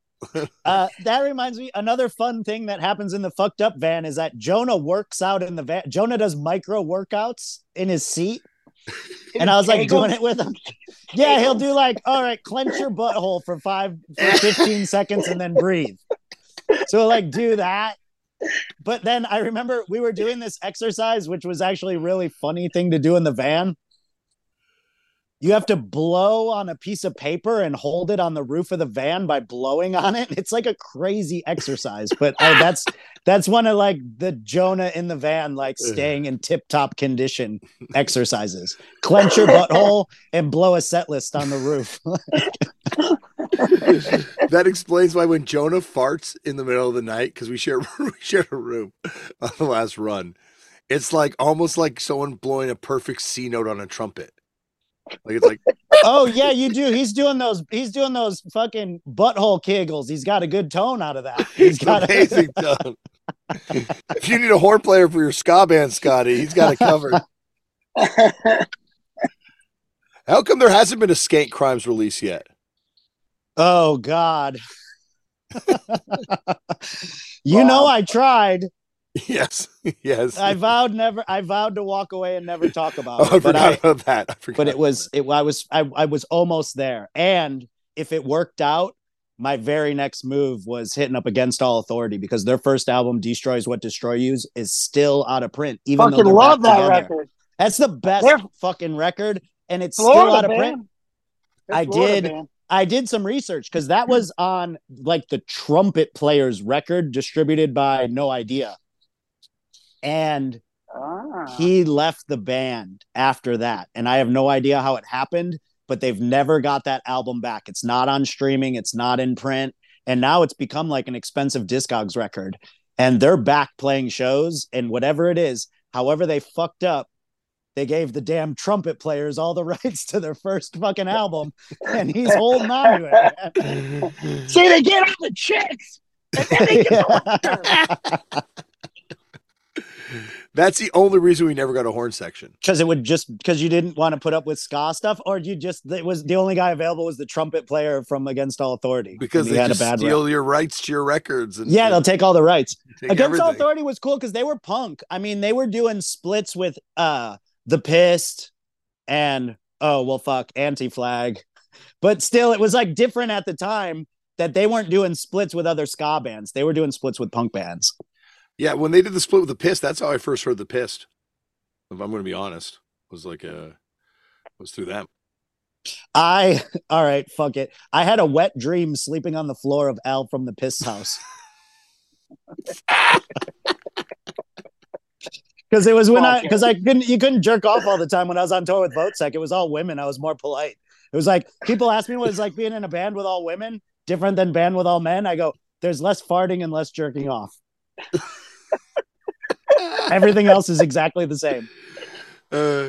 Uh, that reminds me, another fun thing that happens in the fucked up van is that Jonah works out in the van. Jonah does micro workouts in his seat. And I was like doing it with him. Yeah, he'll do like, all right, clench your butthole for five, for 15 seconds and then breathe. So like do that. But then I remember we were doing this exercise, which was actually a really funny thing to do in the van. You have to blow on a piece of paper and hold it on the roof of the van by blowing on it. It's like a crazy exercise, but I, that's that's one of like the Jonah in the van, like staying in tip top condition exercises. Clench your butthole and blow a set list on the roof. that explains why when Jonah farts in the middle of the night, because we share we shared a room on the last run, it's like almost like someone blowing a perfect C note on a trumpet. Like it's like oh yeah, you do. He's doing those. He's doing those fucking butthole kegels. He's got a good tone out of that. He's it's got amazing tone. if you need a horn player for your ska band, Scotty, he's got it covered. How come there hasn't been a Skank Crimes release yet? Oh God. you know I tried. Yes, yes. I vowed never. I vowed to walk away and never talk about oh, it. I but forgot I, about that. I forgot but it about was it. I was I, I was almost there. And if it worked out, my very next move was hitting up against all authority because their first album, "Destroys What Destroy Yous," is still out of print. Even though Fucking they're love back that together. record. That's the best They're- fucking record, and it's still out of band. print. They're I Florida did. band. I did some research because that was on like the trumpet player's record distributed by No Idea. And Ah. he left the band after that. And I have no idea how it happened, but they've never got that album back. It's not on streaming, it's not in print. And now it's become like an expensive Discogs record. And they're back playing shows and whatever it is, however they fucked up, they gave the damn trumpet players all the rights to their first fucking album, and he's holding on to it. See, they get all the chicks. And then they get the That's the only reason we never got a horn section. Because it would just because you didn't want to put up with ska stuff, or you just it was the only guy available was the trumpet player from Against All Authority Because they had just a bad rep. steal your rights to your records. And, Yeah, they'll take all the rights. take Against All. Authority was cool because they were punk. I mean, they were doing splits with uh the Pist and oh well, fuck Anti Flag, but still, it was like different at the time that they weren't doing splits with other ska bands. They were doing splits with punk bands. Yeah, when they did the split with the Pist, that's how I first heard the Pist. If I'm going to be honest, was like uh was through them. I all right, fuck it. I had a wet dream sleeping on the floor of Al from the Piss House. Because it was when I because I couldn't you couldn't jerk off all the time when I was on tour with Votesec. It was all women. I was more polite. It was like people ask me what it's like being in a band with all women, different than band with all men. I go, there's less farting and less jerking off. Everything else is exactly the same. Uh,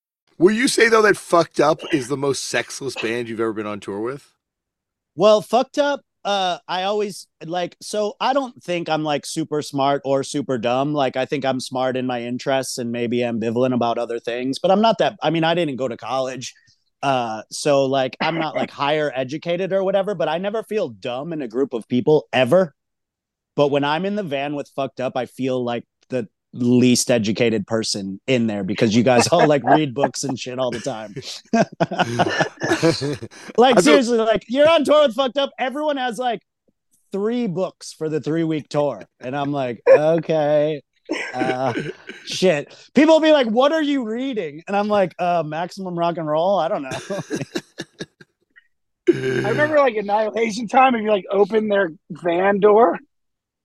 Will you say though that Fucked Up is the most sexless band you've ever been on tour with? Well, fucked up. Uh, I always like so. I don't think I'm like super smart or super dumb. Like I think I'm smart in my interests and maybe ambivalent about other things. But I'm not that. I mean, I didn't go to college, uh, so like I'm not like higher educated or whatever. But I never feel dumb in a group of people ever. But when I'm in the van with fucked up, I feel like the least educated person in there because you guys all like read books and shit all the time. like I feel- seriously, like you're on tour with fucked up. Everyone has like three books for the three week tour, and I'm like, okay, uh, shit. People will be like, "What are you reading?" And I'm like, uh, "Maximum Rock and Roll." I don't know. I remember like Annihilation time, if you like open their van door.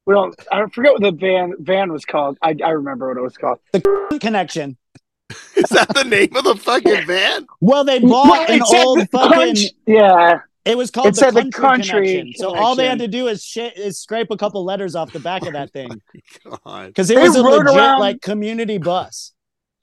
We don't. I forget what the van van was called. I, I remember what it was called. the connection. Is that the name of the fucking van? Well, they bought Well, an old fucking. country- yeah, It was called It the said the country, country connection. So all they had to do is shit is scrape a couple letters off the back of that thing oh God. because it They was a legit around- like community bus.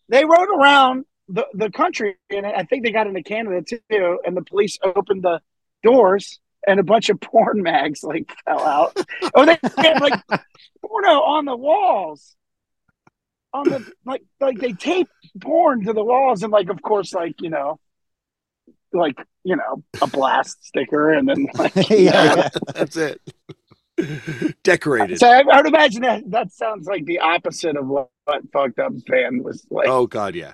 they rode around the, the country, and I think they got into Canada too. And the police opened the doors, and a bunch of porn mags like fell out. oh, they had like porno on the walls. On the like, like they taped porn to the walls, and like, of course, like you know, like you know, a blast sticker, and then like. yeah, yeah. That's it. Decorated. So I, I would imagine that that sounds like the opposite of what, what fucked up band was like. Oh God, yeah,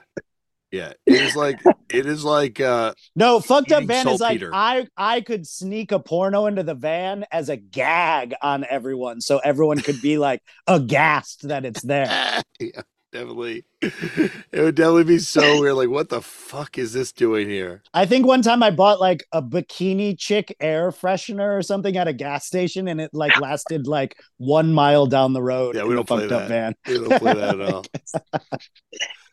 yeah. It is like it is like uh No, fucked up van is like saltpeter. I I could sneak a porno into the van as a gag on everyone, so everyone could be like aghast that it's there. yeah, definitely. It would definitely be so weird. Like, what the fuck is this doing here? I think one time I bought like a bikini chick air freshener or something at a gas station, and it like lasted like one mile down the road. Yeah, we don't play fucked up that. van. We don't play that at all.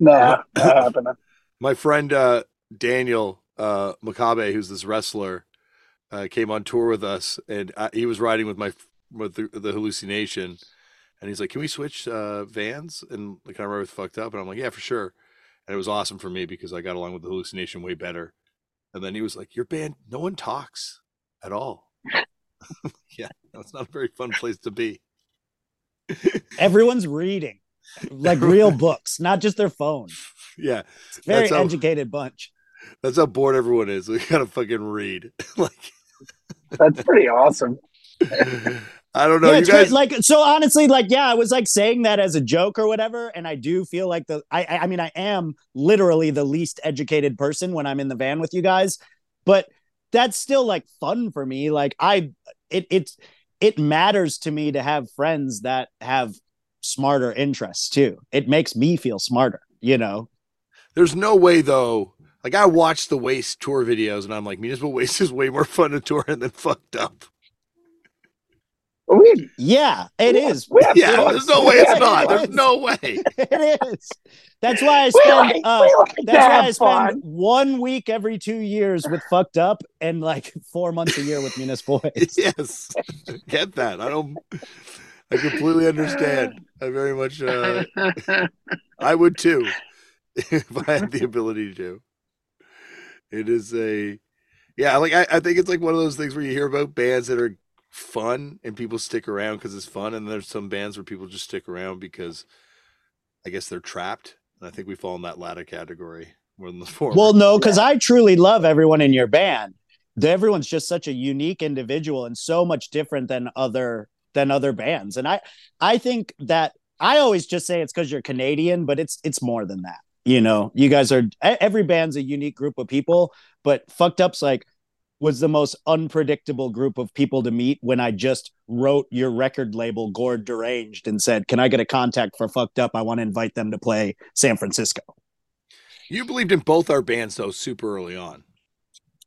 no, not happening. My friend uh Daniel uh Makabe, who's this wrestler, uh, came on tour with us, and I, he was riding with my with the, the hallucination, and he's like, "Can we switch uh, vans?" And like I remember fucked up, and I'm like, "Yeah, for sure." And it was awesome for me because I got along with the hallucination way better. And then he was like, "Your band, no one talks at all." yeah, it's not a very fun place to be. Everyone's reading like real books, not just their phone. Yeah, Very That's how- educated bunch. that's how bored everyone is. We gotta fucking read. like, That's pretty awesome. I don't know. yeah, you it's great. guys, like so honestly, like yeah, I was like saying that as a joke or whatever, and I do feel like the I I I mean I am literally the least educated person when I'm in the van with you guys, but that's still like fun for me. Like I it it's it matters to me to have friends that have smarter interests too. It makes me feel smarter, you know. There's no way though. Like I watched the Waste tour videos, and I'm like, Municipal Waste is way more fun to tour in than fucked up. We, Yeah, it we- is. We have Yeah, fun. there's no way it's not. it There's is. no way. it is. That's why I We spend. like, uh, like that's why I spend fun. one week every two years with fucked up, and like four months a year with municipal waste. yes, get that. I don't. I completely understand. I very much. Uh, I would too, if I had the ability to. It is a, yeah. Like I, I think it's like one of those things where you hear about bands that are fun and people stick around because it's fun, and there's some bands where people just stick around because, I guess they're trapped. And I think we fall in that latter category more than the former. Well, no, because I truly love everyone in your band. Everyone's just such a unique individual and so much different than other than other bands. And I I think that I always just say it's because you're Canadian, but it's it's more than that. You know, you guys are every band's a unique group of people, but fucked up's like was the most unpredictable group of people to meet when I just wrote your record label Gord Deranged and said, Can I get a contact for fucked up? I want to invite them to play San Francisco. you believed in both our bands though super early on.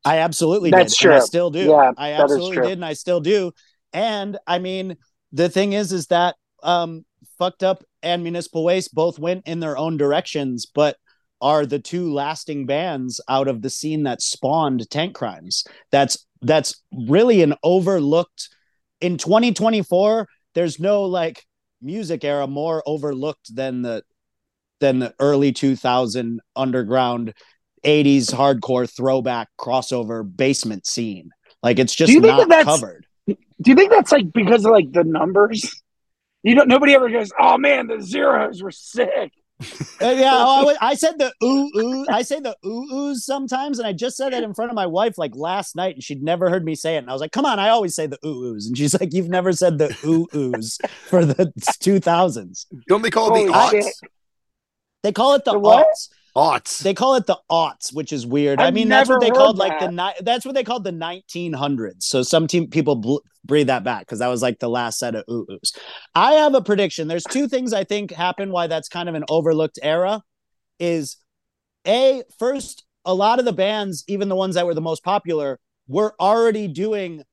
I absolutely That's did. And I still do. Yeah, I absolutely did, and I still do. And I mean, the thing is, is that um, fucked up and municipal waste both went in their own directions, but are the two lasting bands out of the scene that spawned tank crimes. That's that's really an overlooked in 2024. There's no like music era more overlooked than the than the early 2000 underground 80s hardcore throwback crossover basement scene. Like it's just not covered. Do you think that's like because of like the numbers? You don't. Nobody ever goes, "Oh man, the zeros were sick." Uh, yeah, oh, I, I said the ooh ooh. I say the ooh oohs sometimes, and I just said that in front of my wife like last night, and she'd never heard me say it. And I was like, "Come on, I always say the ooh oohs," and she's like, "You've never said the ooh oohs for the two thousands. Don't they call it the Holy aughts? They call it the, The what? aughts. Aughts. They call it the aughts, which is weird. I I've mean, that's what they heard called like the that. ni- that's what they called the 1900s. So some team people bl- breathe that back because that was like the last set of ooh oohs. I have a prediction. There's two things I think happen why that's kind of an overlooked era. Is a first a lot of the bands, even the ones that were the most popular, were already doing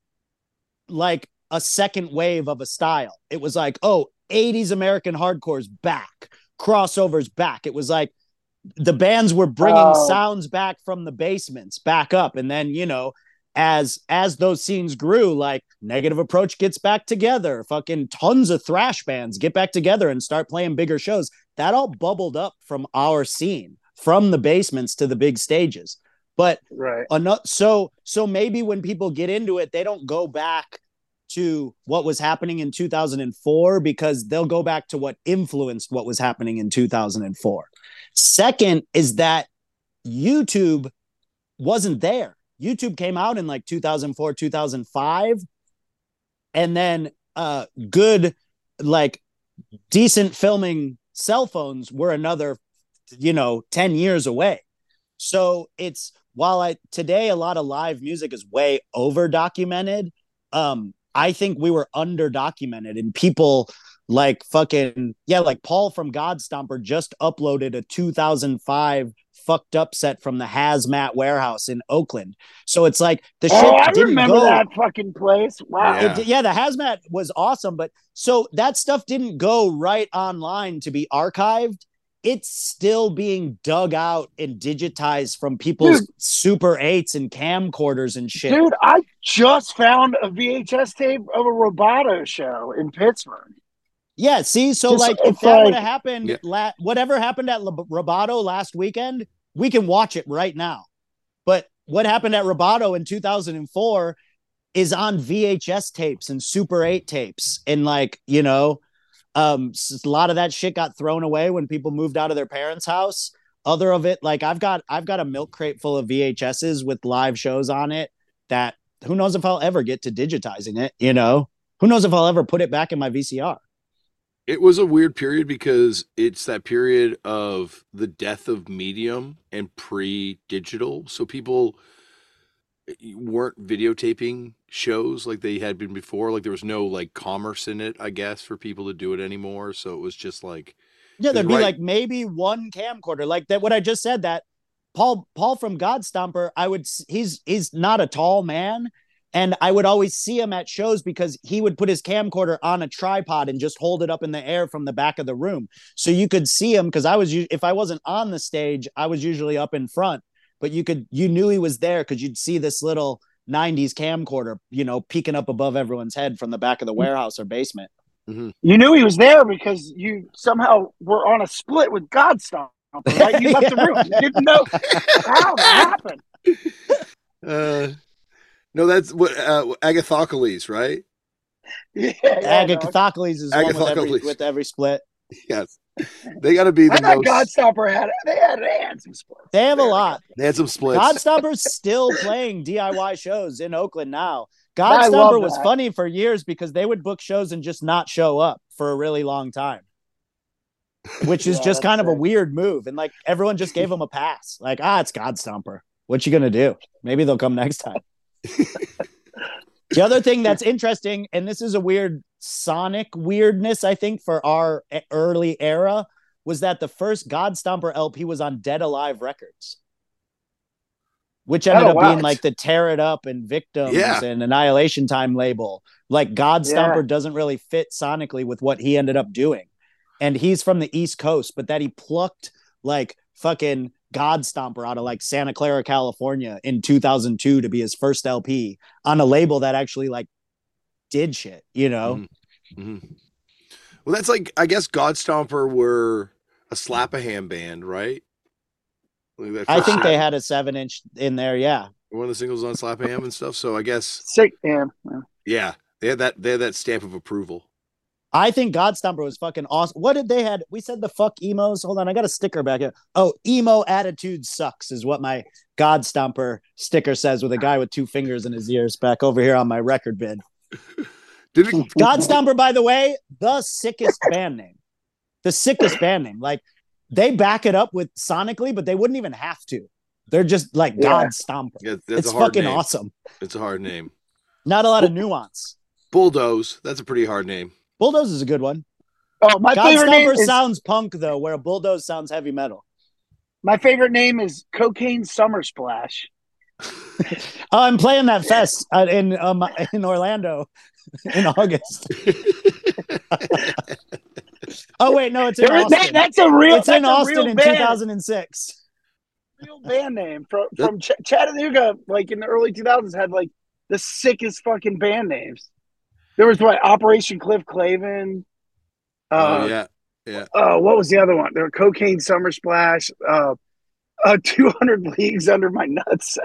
like a second wave of a style. It was like, oh, 80s American hardcore's back, crossovers back. It was like the bands were bringing Oh. sounds back from the basements back up. And then you know as as those scenes grew like negative approach gets back together. Fucking tons of thrash bands get back together and start playing bigger shows. That all bubbled up from our scene from the basements to the big stages. But Right. enough so so maybe when people get into it they don't go back to what was happening in 2004 because they'll go back to what influenced what was happening in 2004 second is that youtube wasn't there. Youtube came out in like 2004 2005 and then uh good like decent filming cell phones were another you know 10 years away. So it's while I today a lot of live music is way over documented, um, I think we were under documented and people like fucking yeah, like Paul from god stomper just uploaded a 2005 fucked up set from the hazmat warehouse in Oakland. So it's like the oh, shit Oh, I didn't remember go that fucking place. Wow. Yeah. it, yeah, the hazmat was awesome, but so that stuff didn't go right online to be archived. It's still being dug out and digitized from people's Dude. Super 8s and camcorders and shit. Dude, I just found a VHS tape of a Roboto show in Pittsburgh. Yeah, see, so Just- like if it's that would have happened, Yeah. la- whatever happened at Lab- Roboto last weekend, we can watch it right now. But what happened at Roboto in 2004 is on VHS tapes and Super 8 tapes. And like, you know, um s- a lot of that shit got thrown away when people moved out of their parents' house. Other of it, like I've got I've got a milk crate full of VHSs with live shows on it that who knows if I'll ever get to digitizing it, you know? Who knows if I'll ever put it back in my VCR? It was a weird period because it's that period of the death of medium and pre-digital. So people eh, weren't videotaping shows like they had been before. Like there was no like commerce in it, I guess, for people to do it anymore. So it was just like Yeah, there'd be Right. like maybe one camcorder, like that. What I just said that Paul Paul from god stomper I would he's he's not a tall man, and I would always see him at shows because he would put his camcorder on a tripod and just hold it up in the air from the back of the room, so you could see him. Because I was if I wasn't on the stage, I was usually up in front, but you could you knew he was there because you'd see this little. 90s camcorder, you know, peeking up above everyone's head from the back of the warehouse or basement. You knew he was there because you somehow were on a split with Godstomper, right? You left the room. You didn't know how that happened. Uh, no, that's what uh, Agathocles, right? Yeah, yeah, no. Agathocles is one with every, with every split. Yes, they got to be I the thought most. Godstomper had they had they had some splits. They have a lot. They had some splits. Godstomper's still playing DIY shows in Oakland now. I love was funny for years because they would book shows and just not show up for a really long time. Which is Yeah, just that's kind of a weird move. And like everyone just gave him a pass. Like, ah, it's Godstomper. What you gonna do? Maybe they'll come next time. The other thing that's interesting, and this is a weird sonic weirdness, I think, for our early era, was that the first God Stomper LP was on Dead Alive Records, which ended Oh, up wow. being like the Tear It Up and Victims Yeah. and Annihilation Time label. Like Godstomper Yeah. doesn't really fit sonically with what he ended up doing. And he's from the East Coast, but that he plucked like fucking Godstomper out of like Santa Clara, California in 2002 to be his first LP on a label that actually like did shit, you know? Mhm. Well, that's like I guess God Stomper were a Slap-a-Ham band, right? Like that I first think they had a seven inch in there. Yeah. one of the singles on Slap-a-Ham and stuff. So I guess Sick, yeah. yeah. yeah, they had that they had that stamp of approval. I think God Godstomper was fucking awesome. What did they had? We said the fuck emos. Hold on, I got a sticker back here. Oh, emo attitude sucks is what my God Godstomper sticker says with a guy with two fingers in his ears back over here on my record bid. It, Godstomper, by the way, the sickest band name. The sickest band name. Like they back it up with sonically, but they wouldn't even have to. They're just like Yeah. Godstomper. Yeah, that's It's fucking name. awesome. It's a hard name. Not a lot of nuance. Bulldoze. That's a pretty hard name. Bulldoze is a good one. Oh, my favorite name Godstomper is sounds punk though, where Bulldoze sounds heavy metal. my favorite name is Cocaine Summer Splash. Oh, I'm playing that fest uh, in um, in Orlando in August. oh wait, no, it's in There is- that- Austin. that's a real. it's in Austin real in band. 2006. real band name from from Ch- Chattanooga, like in the early 2000s, had like the sickest fucking band names. There was what Operation Cliff Clavin. Uh, oh yeah, yeah. uh, what was the other one? There were Cocaine Summer Splash. Uh, uh, 200 Leagues Under My Nuts.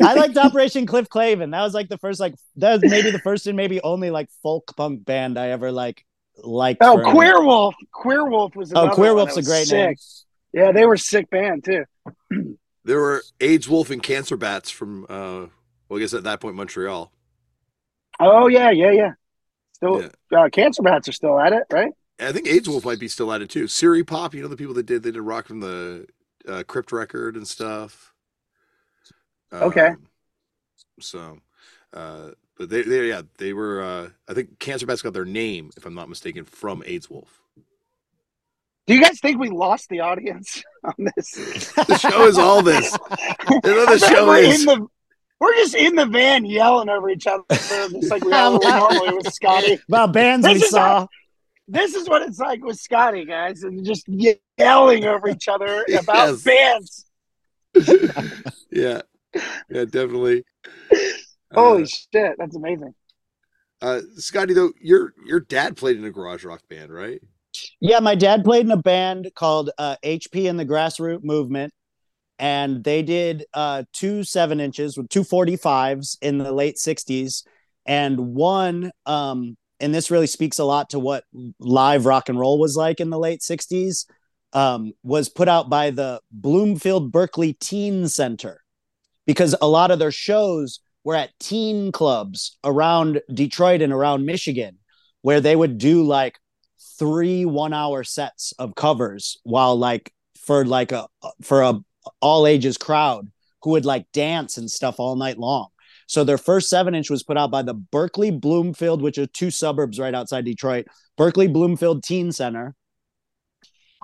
I liked Operation Cliff Clavin. That was like the first, like that was maybe the first and maybe only like folk punk band I ever like liked. Oh, for any- Queer Wolf. Queer Wolf was. Oh, another Queer one Wolf's a great sick. name. Yeah, they were a sick band too. There were AIDS Wolf and Cancer Bats from uh well I guess at that point Montreal. Oh yeah, yeah, yeah. Still, Yeah. uh, Cancer Bats are still at it, right? I think AIDS Wolf might be still at it too. Seripop, you know the people that did they did rock from the uh, Crypt record and stuff. Okay. Um, so, uh, but they, they, yeah, they were. Uh, I think Cancer Bats got their name, if I'm not mistaken, from AIDS Wolf. Do you guys think we lost the audience on this? The show is all this. You know, the show we're is. in the we're just in the van yelling over each other, just like we are normally with Scotty. About bands This we is saw. This is what it's like with Scotty, guys, and just yelling over each other about Yes. bands. Yeah, yeah, definitely. Holy Uh, shit, that's amazing. uh, Scotty, though, your your dad played in a garage rock band, right? Yeah, my dad played in a band called uh, HP and the Grassroot Movement, and they did uh, two seven inches with two 45s in the late 60s, and one, um, and this really speaks a lot to what live rock and roll was like in the late 60s, um, was put out by the Bloomfield Berkley Teen Center because a lot of their shows were at teen clubs around Detroit and around Michigan, where they would do like three one hour sets of covers while like for like a for a all ages crowd who would like dance and stuff all night long So their first seven inch was put out by the Berkley Bloomfield, which are two suburbs right outside Detroit, Berkley Bloomfield Teen Center.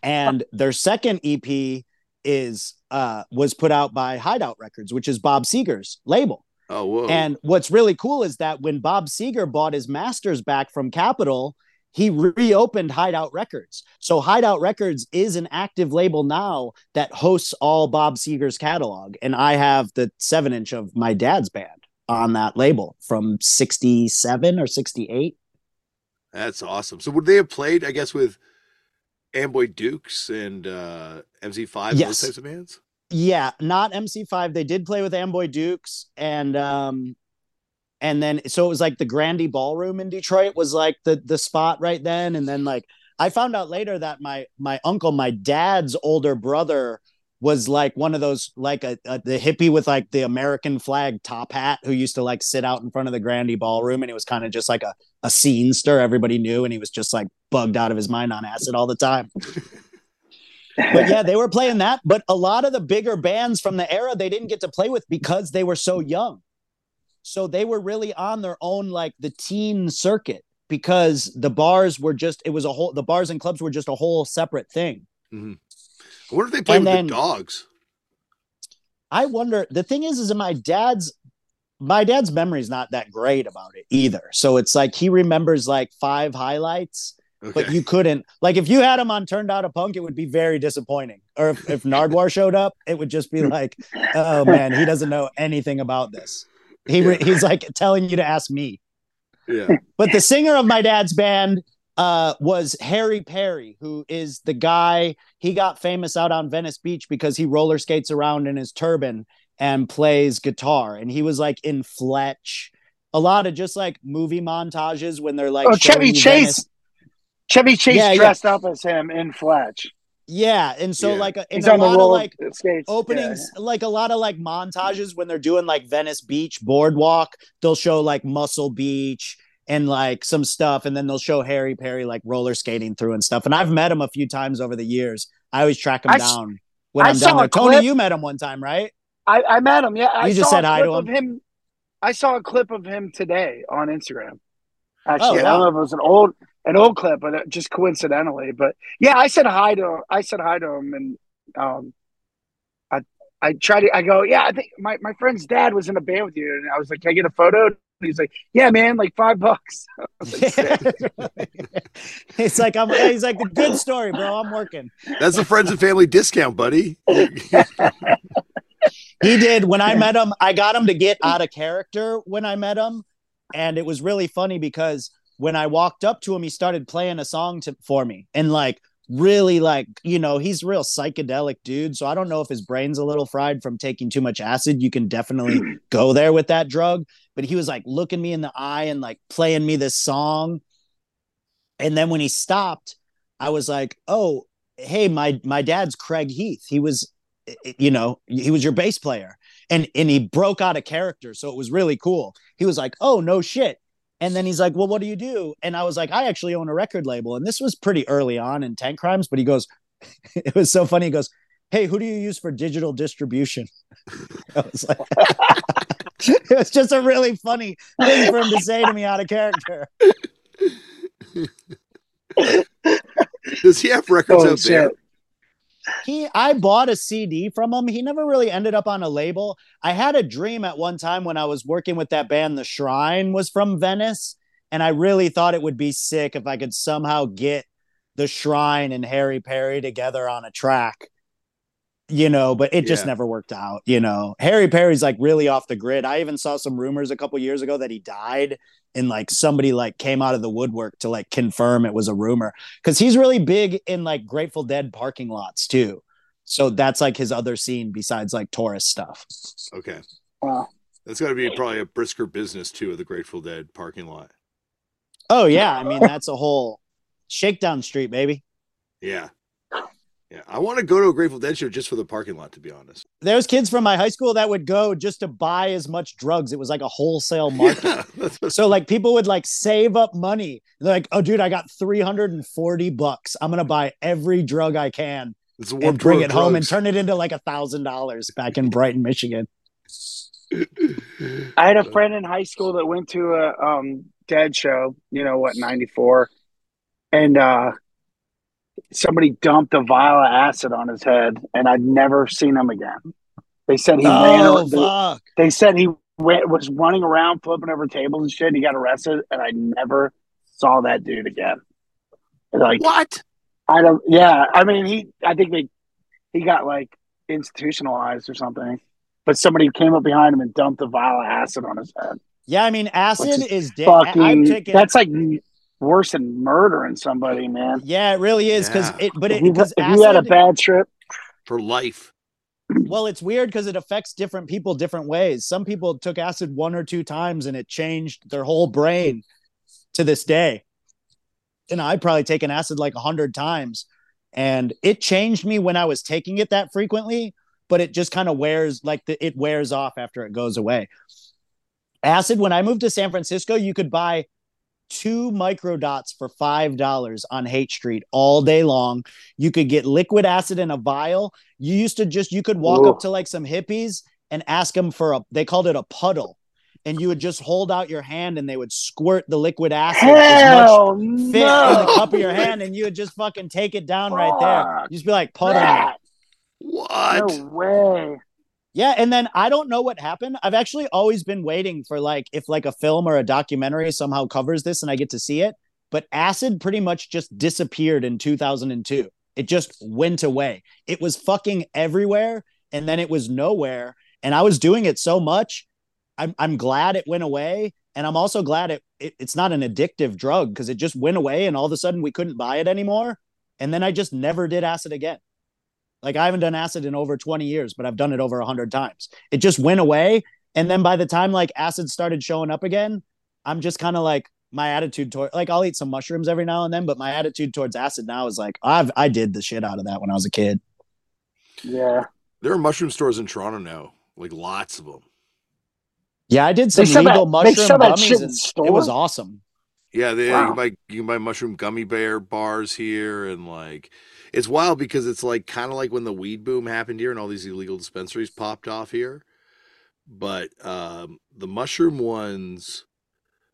And their second EP is uh was put out by Hideout Records, which is Bob Seger's label. Oh, whoa. And what's really cool is that when Bob Seger bought his masters back from Capitol, he reopened Hideout Records. So Hideout Records is an active label now that hosts all Bob Seger's catalog. And I have the seven inch of my dad's band on that label from 67 or 68. That's awesome. So would they have played, I guess, with Amboy Dukes and uh, MC5, Yes. those types of bands? Yeah, not MC5. They did play with Amboy Dukes and um and then so it was like the Grande Ballroom in Detroit was like the the spot right then and then like I found out later that my my uncle, my dad's older brother was like one of those like a, a the hippie with like the American flag top hat who used to like sit out in front of the Grande Ballroom and it was kind of just like a a scene stir everybody knew and he was just like bugged out of his mind on acid all the time. but yeah, they were playing that. But a lot of the bigger bands from the era they didn't get to play with because they were so young. So they were really on their own, like the teen circuit, because the bars were just, it was a whole, the bars and clubs were just a whole separate thing. Mm-hmm. I wonder if they played And with then- the dogs. I wonder, the thing is, is in my dad's, my dad's memory is not that great about it either. So it's like he remembers like five highlights Okay. but you couldn't like if you had him on turned out a punk it would be very disappointing or if, if Nardwuar showed up it would just be like oh man he doesn't know anything about this he re- he's like telling you to ask me yeah. but the singer of my dad's band uh was harry perry who is the guy he got famous out on venice beach because he roller skates around in his turban and plays guitar and he was like in fletch a lot of just like movie montages when they're like Oh, Chevy Chase. Venice. Chevy Chase Yeah, yeah. dressed up as him in Fletch. Yeah, and so Yeah. like uh, a, in a lot of like skates. openings, like a lot of like montages when they're doing like Venice Beach boardwalk, they'll show like Muscle Beach and like some stuff, and then they'll show Harry Perry like roller skating through and stuff. And I've met him a few times over the years. I always track him I s- down when I I'm saw down there. Tony, clip- you met him one time, right? I, I met him. Yeah, I You just saw said a hi clip to of him. I saw a clip of him today on Instagram. Actually, Oh, I don't know if it was an old an old clip, but just coincidentally. But yeah, I said hi to I said hi to him, and um, I I tried to. I go, yeah, I think my my friend's dad was in a band with you, and I was like, can I get a photo? And he's like, yeah, man, like five bucks. it's like, I'm. He's like, the good story, bro. I'm working. That's the friends and family discount, buddy. He did when I met him. I got him to get out of character when I met him, and it was really funny because when I walked up to him, he started playing a song to, for me, and like really like you know he's real psychedelic dude. So I don't know if his brain's a little fried from taking too much acid. You can definitely go there with that drug, but he was like looking me in the eye and like playing me this song, and then when he stopped, I was like, oh. Hey, my my dad's Craig Heath. He was eh, eh, you know, he was your bass player. And and he broke out of character. So it was really cool. He was like, Oh, no shit. And then he's like, Well, what do you do? And I was like, I actually own a record label. And this was pretty early on in Tank Crimes, but he goes, It was so funny. He goes, Hey, who do you use for digital distribution? I was like, it was just a really funny thing for him to say to me out of character. Does he have records Oh out there? He I bought a CD from him. He never really ended up on a label. I had a dream at one time when I was working with that band The Shrine was from Venice and I really thought it would be sick if I could somehow get The Shrine and Harry Perry together on a track. You know, but it just Yeah. never worked out, you know. Harry Perry's like really off the grid. I even saw some rumors a couple years ago that he died and like somebody like came out of the woodwork to like confirm it was a rumor because he's really big in like Grateful Dead parking lots too. So that's like his other scene besides like tourist stuff. Okay. Wow. That's got to be probably a brisker business too of the Grateful Dead parking lot. Oh yeah, I mean that's a whole shakedown street, baby. Yeah. Yeah. I want to go to a Grateful Dead show just for the parking lot, to be honest. There was kids from my high school that would go just to buy as much drugs. It was like a wholesale market. Yeah, So like people would like save up money. They're like, "Oh dude, I got 340 bucks. I'm going to buy every drug I can it's a and bring it of home and turn it into like a $1000 back in Brighton, Michigan." I had a friend in high school that went to a um, dead show, you know what, 94. And uh, somebody dumped a vial of acid on his head, and I'd never seen him again. They said he ran. Oh ar- they, fuck! they said he went, was running around flipping over tables and shit. And he got arrested, and I never saw that dude again. Like What? I don't. Yeah, I mean, he. I think they. He got like institutionalized or something. But somebody came up behind him and dumped a vial of acid on his head. Yeah, I mean, acid is. Da- Fucking. That's like worse than murdering somebody, man. yeah, it really is because Yeah. it. But If it you, because if you had a bad trip, For life. Well, it's weird because it affects different people different ways. Some people took acid one or two times and it changed their whole brain to this day. And I'd probably taken acid like a hundred times. And it changed me when I was taking it that frequently, but it just kind of wears like the, it wears off after it goes away. Acid, when I moved to San Francisco, you could buy two microdots for five dollars on Haight Street all day long. You could get liquid acid in a vial. You used to just you could walk Ooh. up to like some hippies and ask them for a they called it a puddle. And you would just hold out your hand and they would squirt the liquid acid as much hell fit in the cup of your hand and you would just fucking take it down right there. Fuck You just be like puddle. that. What? No way. Yeah, and then I don't know what happened. I've actually always been waiting for like if like a film or a documentary somehow covers this and I get to see it. But acid pretty much just disappeared in 2002. It just went away. It was fucking everywhere and then it was nowhere. And I was doing it so much. I'm I'm glad it went away. And I'm also glad it, it it's not an addictive drug because it just went away and all of a sudden we couldn't buy it anymore. And then I just never did acid again. Like I haven't done acid in over 20 years, but I've done it over 100 times. It just went away. And then by the time like acid started showing up again, I'm just kind of like my attitude toward like I'll eat some mushrooms every now and then, but my attitude towards acid now is like I've I did the shit out of that when I was a kid. Yeah. There are mushroom stores in Toronto now, like lots of them. Yeah, I did some legal that- mushroom sell gummies and it was awesome. Yeah, they, you can buy you can buy mushroom gummy bear bars here, and like it's wild because it's like kind of like when the weed boom happened here and all these illegal dispensaries popped off here. But um, the mushroom ones,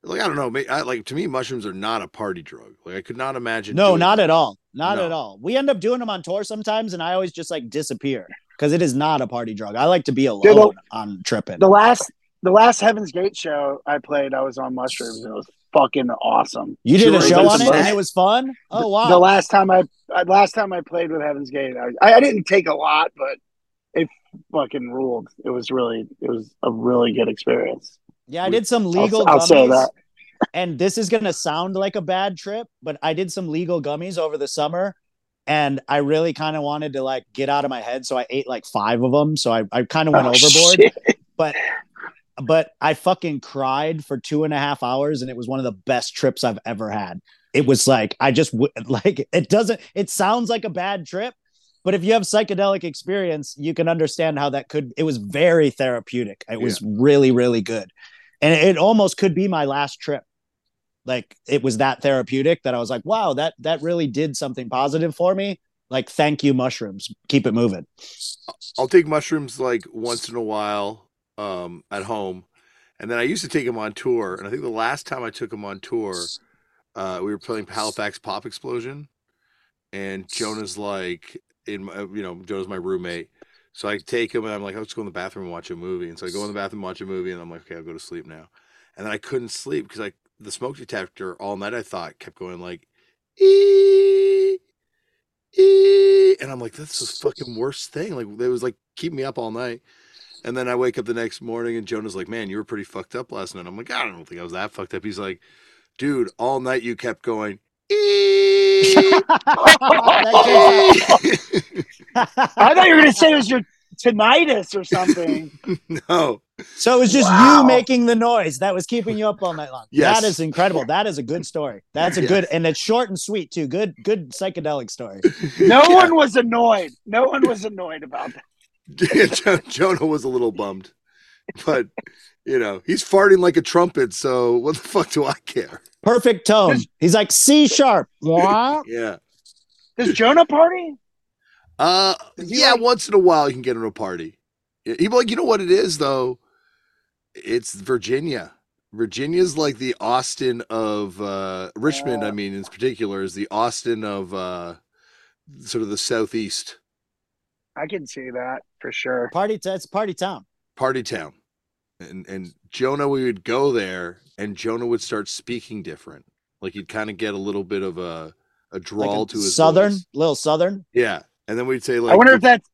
like I don't know, I, like to me, mushrooms are not a party drug. Like I could not imagine. No, not that. at all. Not No. at all. We end up doing them on tour sometimes and I always just like disappear because it is not a party drug. I like to be alone Dude, the- on tripping. The last the last Heaven's Gate show I played, I was on mushrooms. and It was fucking awesome. You did a show on it and it was fun. Oh wow! The last time I last time I played with Heaven's Gate, I, I didn't take a lot, but it fucking ruled. It was really it was a really good experience. yeah, I did some legal I'll gummies, say that. and this is gonna sound like a bad trip, but I did some legal gummies over the summer, and I really kind of wanted to like get out of my head, so I ate like five of them. So I, I kind of went Oh, overboard, shit. but but I fucking cried for two and a half hours, and it was one of the best trips I've ever had. It was like I just like it doesn't. It sounds like a bad trip, but if you have psychedelic experience, you can understand how that could. It was very therapeutic. It was really really good, and it, it almost could be my last trip. Like it was that therapeutic that I was like, wow, that that really did something positive for me. Like, thank you, mushrooms. Keep it moving. I'll take mushrooms like once in a while um, at home, and then I used to take him on tour. And I think the last time I took him on tour, uh, we were playing Halifax Pop Explosion, and Jonah's like, in my, you know, Jonah's my roommate. So I take him and I'm like, I'll just go in the bathroom and watch a movie. And so I go in the bathroom, and watch a movie, and I'm like, okay, I'll go to sleep now. And then I couldn't sleep because like the smoke detector all night I thought kept going like, ee, ee. and I'm like, that's the fucking worst thing. Like it was like keep me up all night. And then I wake up the next morning and Jonah's like, man, you were pretty fucked up last night. I'm like, I don't think I was that fucked up. He's like, dude, all night you kept going. "Ee, That ee." I thought you were gonna say it was your tinnitus or something. no, So it was just Wow. you making the noise that was keeping you up all night long. Yes. That is incredible. That is a good story. That's a Yeah. good and it's short and sweet too. Good, good psychedelic story. No Yeah. one was annoyed. No one was annoyed about that. Jo- Jonah was a little bummed, but you know he's farting like a trumpet. So what the fuck do I care? Perfect tone. He's like C sharp. Wah. Yeah. Does Jonah party? Uh, yeah. like- once in a while, you can get into a party. Yeah, He like, you know what it is though. It's Virginia. Virginia's like the Austin of uh, Richmond. I mean, in particular, is the Austin of uh, sort of the southeast I can see that for sure. Party. T- it's party town. party town. And and Jonah, we would go there, and Jonah would start speaking different. Like he'd kind of get a little bit of a a Like drawl a to his southern, voice. little southern. Yeah, and then we'd say like, I wonder if that's.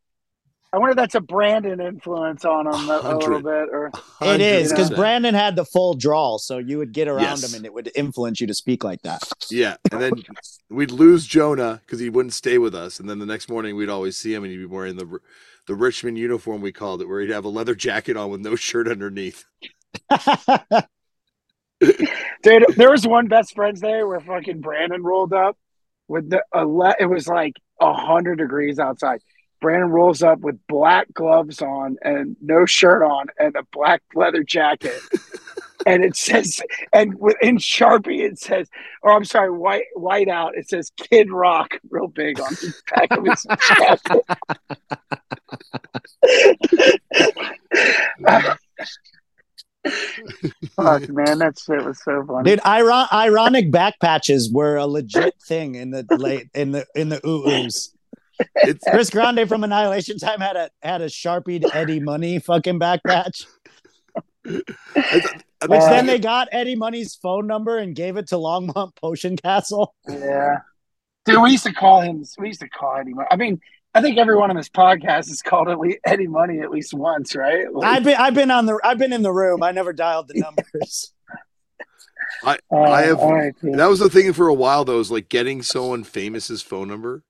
I wonder if that's a Brandon influence on him a, a little bit, or It is because Brandon had the full drawl, so you would get around Yes. him, and it would influence you to speak like that. Yeah, and then we'd lose Jonah because he wouldn't stay with us, and then the next morning we'd always see him, and he'd be wearing the the Richmond uniform we called it, where he'd have a leather jacket on with no shirt underneath. dude, there was one best friends day where fucking Brandon rolled up with the ele- it was like a hundred degrees outside. Brandon rolls up with black gloves on and no shirt on and a black leather jacket. and it says, and in Sharpie, it says, or I'm sorry, white white out, it says Kid Rock real big on the back of his jacket. Fuck, man, that shit was so funny. Dude, iron- ironic back patches were a legit thing in the late in the in the ooh oohs. It's Chris Grande from Annihilation Time had a had a sharpied Eddie Money fucking back patch. I, I Which Uh, then they got Eddie Money's phone number and gave it to Longmont Potion Castle. Yeah. Dude, we used to call him, we used to call Eddie Money. I mean, I think everyone on this podcast has called at least Eddie Money at least once, right? Like, I've been I've been on the I've been in the room. I never dialed the numbers. I, uh, I have all right, dude. that was the thing for a while though, is like getting someone famous's phone number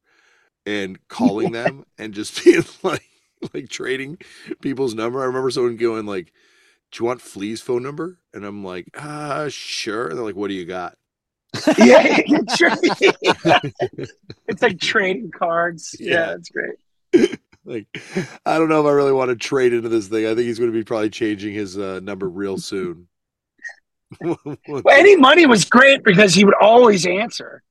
and calling them and just being like like trading people's number. I remember someone going like, Do you want Flea's phone number? And I'm like, uh sure. And they're like, What do you got? yeah, it's it's like trading cards. Yeah, Yeah. it's great. Like, I don't know if I really want to trade into this thing. I think he's going to be probably changing his uh, number real soon. Well, Eddie Money was great because he would always answer.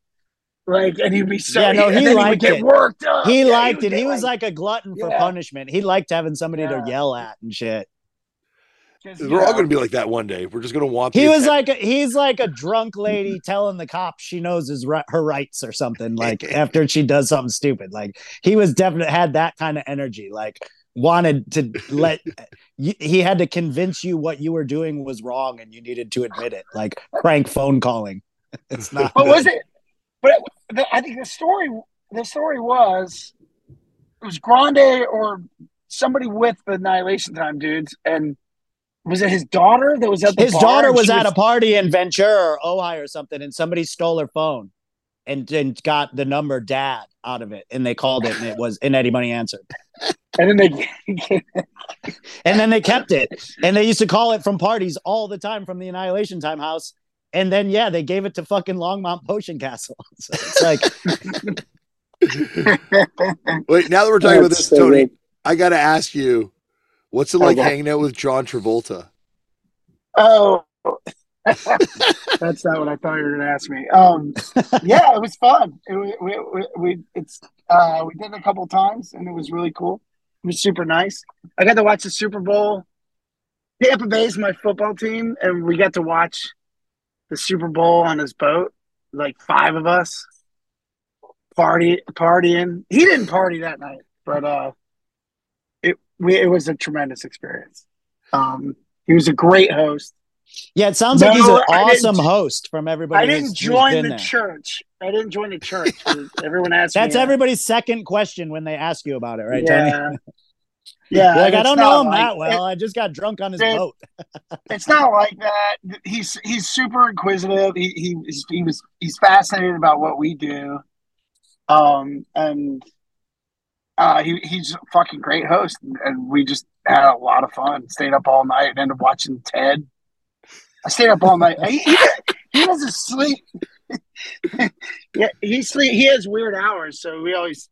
Like, and he'd be so, Yeah, no, and he would liked get it. worked up. He Yeah, liked would it. He was like a glutton for Yeah. punishment. He liked having somebody Yeah. to yell at and shit. We're you all going to be like that one day. We're just going to want. He was atten- like a, he's like a drunk lady telling the cops she knows his her rights or something. Like after she does something stupid. Like he was definitely had that kind of energy. Like wanted to let he had to convince you what you were doing was wrong and you needed to admit it. Like prank phone calling. It's not. What was it? But the, I think the story the story was it was Grande or somebody with the Annihilation Time dudes, and was it his daughter that was at the His daughter was at a party in Ventura or Ojai or something, and somebody stole her phone and, and got the number dad out of it. And they called it, and it was, and Eddie Money answered. and then they And then they kept it. And they used to call it from parties all the time from the Annihilation Time house. And then, yeah, they gave it to fucking Longmont Potion Castle. So it's like, Wait, now that we're talking about this, so Tony, good. I got to ask you, what's it like Okay. hanging out with John Travolta? Oh, that's not what I thought you were going to ask me. Um, yeah, it was fun. It, we, we, we, we it's uh, we did it a couple times, and it was really cool. It was super nice. I got to watch the Super Bowl. Tampa Bay is my football team, and we got to watch the Super Bowl on his boat. Like five of us party partying. He didn't party that night, but uh, it we, it was a tremendous experience. Um, he was a great host. yeah, it sounds like he's an awesome host from everybody. I didn't who's join the there. church. I didn't join the church. Everyone asked That's everybody's second question when they ask you about it, right, Tony? Yeah. Like, I don't know him like- that well. I just got drunk on his it- boat. it's not like that. He's he's super inquisitive. He he he was he's fascinated about what we do, um, and uh, he he's a fucking great host. And we just had a lot of fun. Stayed up all night and ended up watching Ted. I stayed up all night. He, he, he doesn't sleep. yeah, he sleep. He has weird hours, so we always,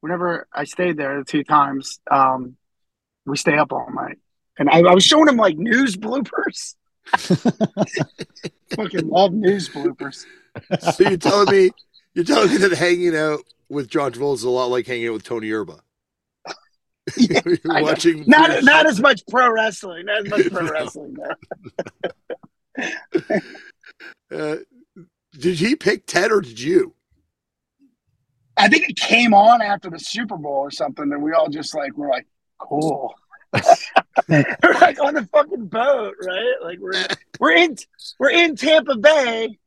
whenever I stayed there the two times, um, we stay up all night. And I, I was showing him like news bloopers. Fucking love news bloopers. So you're telling me, you're telling me that hanging out with John Travolta is a lot like hanging out with Tony Erba. You're watching Not weird not as much pro wrestling. Not as much pro No. wrestling. No. Uh, did he pick Ted or did you? I think it came on after the Super Bowl or something, and we all just like were like, cool. we're like on the fucking boat, right? Like we're we're in we're in Tampa Bay,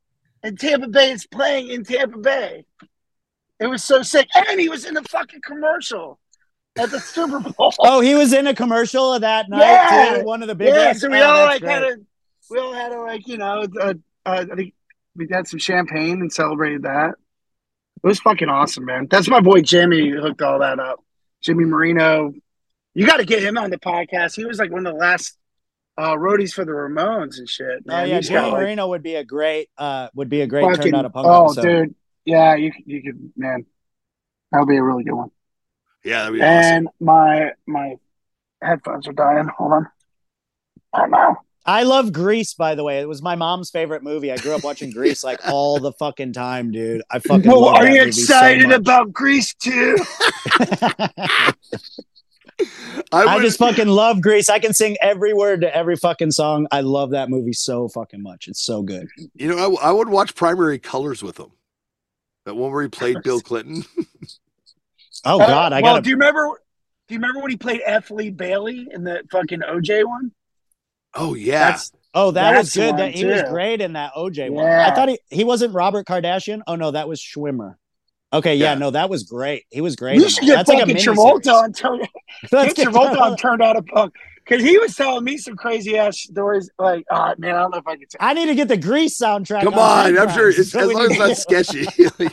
and Tampa Bay is playing in Tampa Bay. It was so sick, and he was in the fucking commercial at the Super Bowl. Oh, he was in a commercial of that night. Yeah. too, one of the big yeah, so we Oh, all like great. had a we all had a like you know uh, uh, I think we had some champagne and celebrated that. It was fucking awesome, man. That's my boy Jimmy who hooked all that up. Jimmy Marino. You got to get him on the podcast. He was like one of the last uh, roadies for the Ramones and shit. Oh Man. yeah, He's Jimmy got, like, Marino would be a great uh would be a great fucking- turn out of punk oh, episode. dude, yeah, you you could man. That would be a really good one. Yeah, that'd be awesome. And my my headphones are dying. Hold on. Oh no. I love Grease, by the way. It was my mom's favorite movie. I grew up watching Grease like all the fucking time, dude. I fucking Well, love are that you movie so excited much. about Grease too? I, I just fucking love Grease. I can sing every word to every fucking song. I love that movie so fucking much. It's so good. you know, I, I would watch Primary Colors with him. That one where he played Bill Clinton. Oh Uh, God, I well, gotta. Do you remember? Do you remember when he played F. Lee Bailey in the fucking OJ one? Oh yeah, That's oh, that was good. That he was great in that OJ one. I thought he he wasn't Robert Kardashian. Oh no, that was Schwimmer. Okay, yeah, Yeah. no, that was great. He was great. you should get That's fucking miniseries. Travolta on turn. Get Travolta on turned out a punk because he was telling me some crazy ass stories. Like, oh man, I don't know if I can. Say. I need to get the Grease soundtrack. come on. I'm sure it's, So as long as it's not sketchy.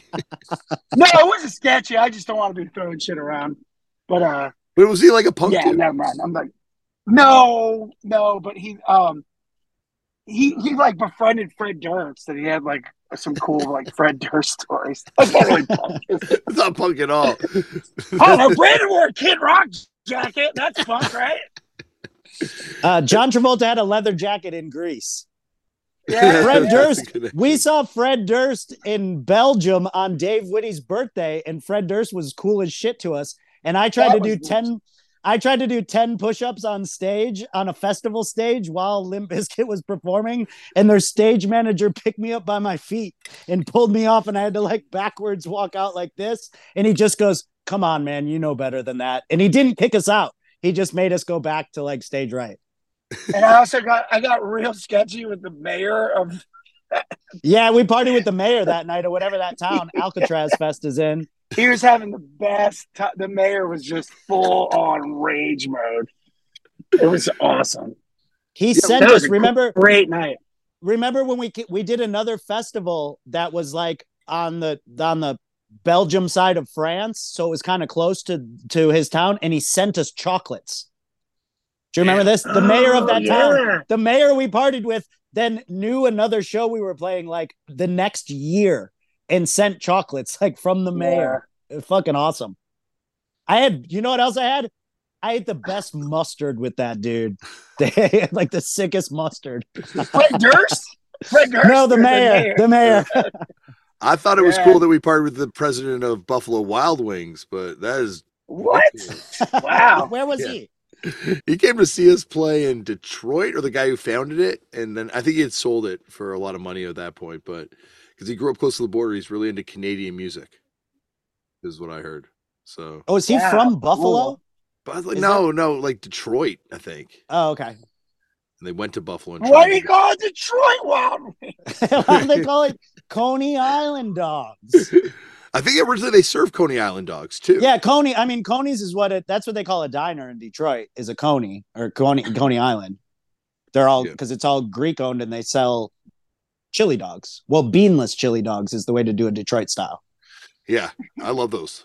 No, it wasn't sketchy. I just don't want to be throwing shit around. But uh, but was he like a punk yeah, dude? never mind. I'm like, no, no. But he um, he he like befriended Fred Durst, and he had like some cool like Fred Durst stories. That's not really punk. is it? It's not punk at all. Oh no, Brandon wore a Kid Rock jacket. That's punk, right? Uh, John Travolta had a leather jacket in Grease. Yeah, Fred. Durst. That's a connection. We saw Fred Durst in Belgium on Dave Witte's birthday, and Fred Durst was cool as shit to us. And I tried That to do was- 10 I tried to do 10 push-ups on stage on a festival stage while Limp Bizkit was performing, and their stage manager picked me up by my feet and pulled me off, and I had to like backwards walk out like this. And he just goes, Come on, man, you know better than that. And he didn't kick us out. He just made us go back to like stage right. And I also got I got real sketchy with the mayor of Yeah, we partied with the mayor that night or whatever that town Alcatraz Fest is in. He was having the best ti the mayor was just full on rage mode. It was awesome. He sent us. Remember, Great night. remember when we we did another festival that was like on the on the Belgium side of France, so it was kind of close to to his town, and he sent us chocolates. Do you remember this? The mayor of oh, that Oh, town, yeah. the mayor we partied with, then knew another show we were playing like the next year and sent chocolates like from the mayor. It was fucking awesome. I had, you know what else I had? I ate the best mustard with that dude. They had like the sickest mustard. Fred Durst? Fred Durst? No, the or mayor. The mayor. I thought it was Yeah. cool that we partnered with the president of Buffalo Wild Wings, but that is What? Wow. Where was Yeah. he? he came to see us play in Detroit, or the guy who founded it, and then I think he had sold it for a lot of money at that point. But because he grew up close to the border, he's really into Canadian music, is what I heard. So, Oh, is he Yeah, from Buffalo? cool. but like, Is no, no, like Detroit, I think. Oh, okay. And they went to Buffalo. And Why do you call it Detroit Wild Why do they call it Coney Island dogs? I think originally they served Coney Island dogs too. Yeah, Coney. I mean, Coney's is what it. That's what they call a diner in Detroit. Is a Coney or Coney Coney Island. They're all Yeah. because it's all Greek owned and they sell chili dogs. Well, beanless chili dogs is the way to do a Detroit style. yeah, I love those.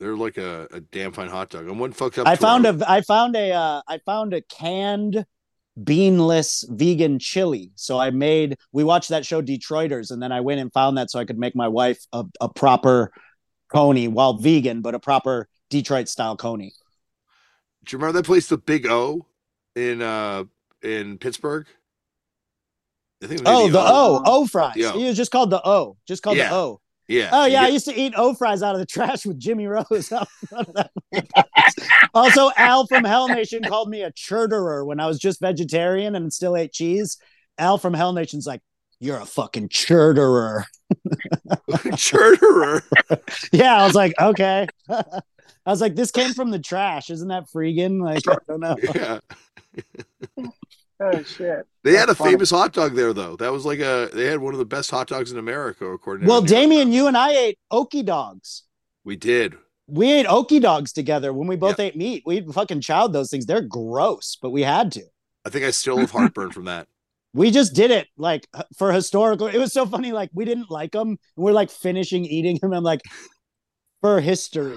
They're like a, a damn fine hot dog. And one fucked up. I found a I found a uh, I found a canned beanless vegan chili. So I made we watched that show Detroiters and then I went and found that so I could make my wife a, a proper coney while vegan but a proper Detroit style coney. Do you remember that place, the Big O, in uh in Pittsburgh? I think Oh, the O. O, O fries. It was just called the O. Just called Yeah. the O. Yeah. Oh yeah, I used to eat O fries out of the trash with Jimmy Rose. also, Al from Hell Nation called me a churderer when I was just vegetarian and still ate cheese. Al from Hell Nation's like, "You're a fucking churderer." Churderer. Yeah, I was like, okay. I was like, this came from the trash. Isn't that freaking? Like, I don't know. Yeah. Oh shit. They had a funny. famous hot dog there, though. That was like a. They had one of the best hot dogs in America, according to. Well, the Damian, you and I ate Okie dogs. We did. We ate Okie dogs together when we both ate meat. We fucking chowed those things. They're gross, but we had to. I think I still have heartburn from that. we just did it like for historical. It was so funny. Like we didn't like them. And we're like finishing eating them. I'm like, for history,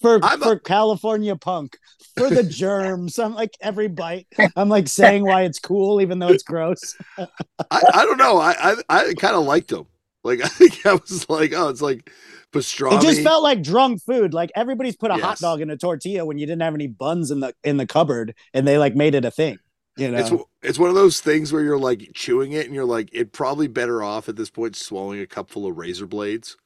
for I'm a- for California punk, for the germs. I'm like every bite. I'm like saying why it's cool, even though it's gross. I, I don't know. I I, I kind of liked them. Like I think I was like, oh, it's like pastrami. It just felt like drunk food. Like everybody's put a hot dog in a tortilla when you didn't have any buns in the in the cupboard, and they like made it a thing. You know, It's it's one of those things where you're like chewing it and you're like, it probably better off at this point swallowing a cup full of razor blades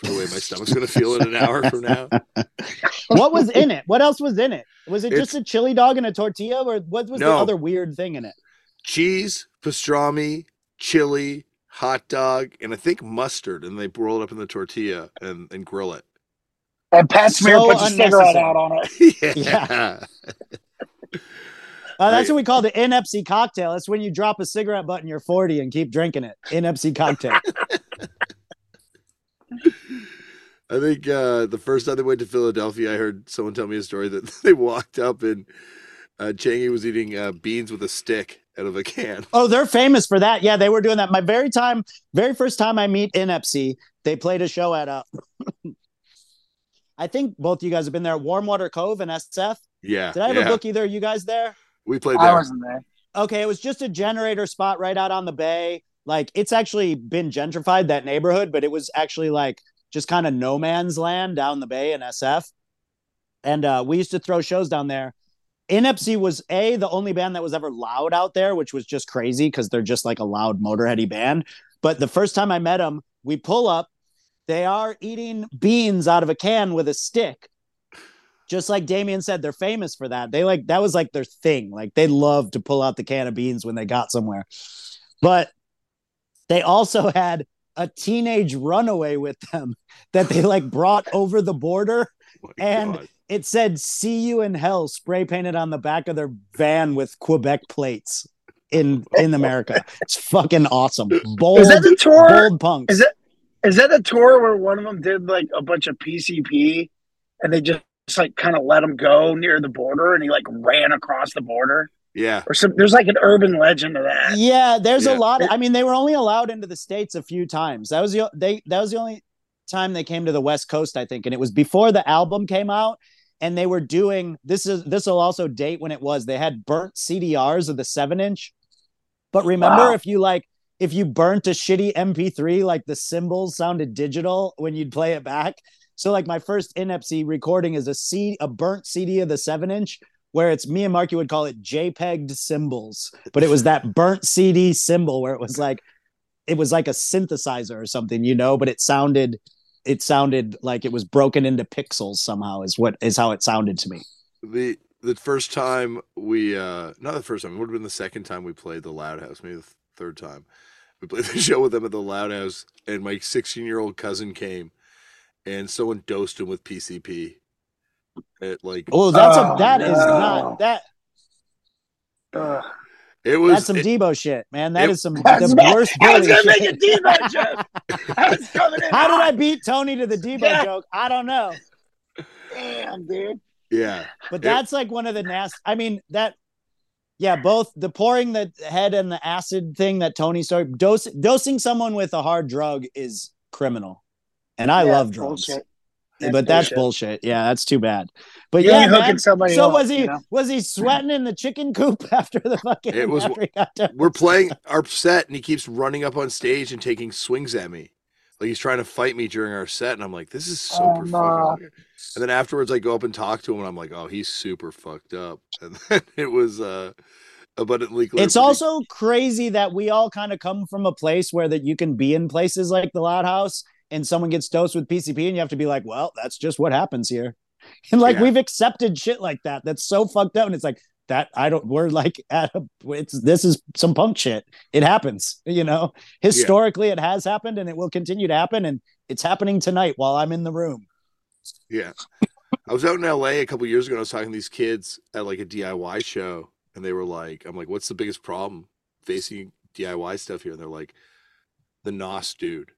for the way my stomach's gonna feel in an hour from now. what was in it? What else was in it? Was it just a chili dog and a tortilla, or what was the other weird thing in it? Cheese, pastrami, chili, hot dog, and I think mustard, and they roll it up in the tortilla and, and grill it. And Pat Smear So puts a cigarette out on it. yeah. Uh, that's what we call the inepsy cocktail. That's when you drop a cigarette butt in your 40 and keep drinking it. Inepsy cocktail. I think uh, the first time they went to Philadelphia, I heard someone tell me a story that they walked up and uh, Changi was eating uh, beans with a stick out of a can. oh, they're famous for that. Yeah, they were doing that. My very time, very first time I meet inepsy, they played a show at uh I think both you guys have been there, Warmwater Cove and SF. Yeah. Did I ever yeah. book either of you guys there? We played I wasn't there. okay, it was just a generator spot right out on the bay. Like it's actually been gentrified that neighborhood, but it was actually like just kind of no man's land down the bay in SF. And uh, we used to throw shows down there. Inepsy was a the only band that was ever loud out there, which was just crazy because they're just like a loud motorheady band. But the first time I met them, we pull up, they are eating beans out of a can with a stick. Just like Damian said, they're famous for that. They like that was like their thing. Like they love to pull out the can of beans when they got somewhere. But they also had a teenage runaway with them that they like brought over the border. Oh and- God. It said "See you in hell" spray painted on the back of their van with Quebec plates in in America. It's fucking awesome. Bold, Is that the tour? bold punks. Is that is that the tour where one of them did like a bunch of PCP and they just, like kind of let him go near the border and he like ran across the border yeah. or some? There's like an urban legend of that. Yeah, there's Yeah. a lot. I mean, they were only allowed into the states a few times. That was the they that was the only time they came to the West Coast, I think, and it was before the album came out. And they were doing this is this will also date when it was. They had burnt CDRs of the seven inch. But remember, Wow. if you like, if you burnt a shitty MP3, like the cymbals sounded digital when you'd play it back. So like my first Inepsy recording is a C a burnt CD of the seven inch where it's me and Marky would call it JPEG'd cymbals, but it was that burnt CD cymbal where it was like it was like a synthesizer or something, you know, but it sounded it sounded like it was broken into pixels somehow is what is how it sounded to me. The the first time we uh not the first time, it would have been the second time we played the Loud House, maybe the third time. We played the show with them at the Loud House, and my 16 year old cousin came, and someone dosed him with PCP. It like Oh, that's Oh, a that is no. not that Ugh. it was. that's some it- Debo shit, man. That it- is some the bad. worst I was gonna make a Debo joke. I was coming in. How did I beat Tony to the Debo Yeah. joke? I don't know. Damn, dude. yeah, But Yeah. that's like one of the nasty. I mean that. Yeah, both the pouring the head and the acid thing that Tony started dose, dosing someone with a hard drug is criminal, and I Yeah, love drugs. bullshit. But that's bullshit. Yeah, that's too bad. But You're yeah, hooking man. somebody So up, was he you know? was he sweating in the chicken coop after the fucking? It was- he got done? we're playing our set, and he keeps running up on stage and taking swings at me. Like he's trying to fight me during our set, and I'm like, "This is super Oh, no. fucking." weird. And then afterwards, I go up and talk to him, and I'm like, "Oh, he's super fucked up." And then it was uh, abundantly clear. It's pretty- also crazy that we all kind of come from a place where that you can be in places like the Loud House and someone gets dosed with PCP and you have to be like, well, that's just what happens here. And like Yeah. we've accepted shit like that. That's so fucked up. And it's like that I don't we're like at a, it's this is some punk shit. It happens, you know. Historically it has happened and it will continue to happen. And it's happening tonight while I'm in the room. Yeah. I was out in LA a couple years ago and I was talking to these kids at like a DIY show and they were like, I'm like, what's the biggest problem facing DIY stuff here? And they're like, the NOS dude.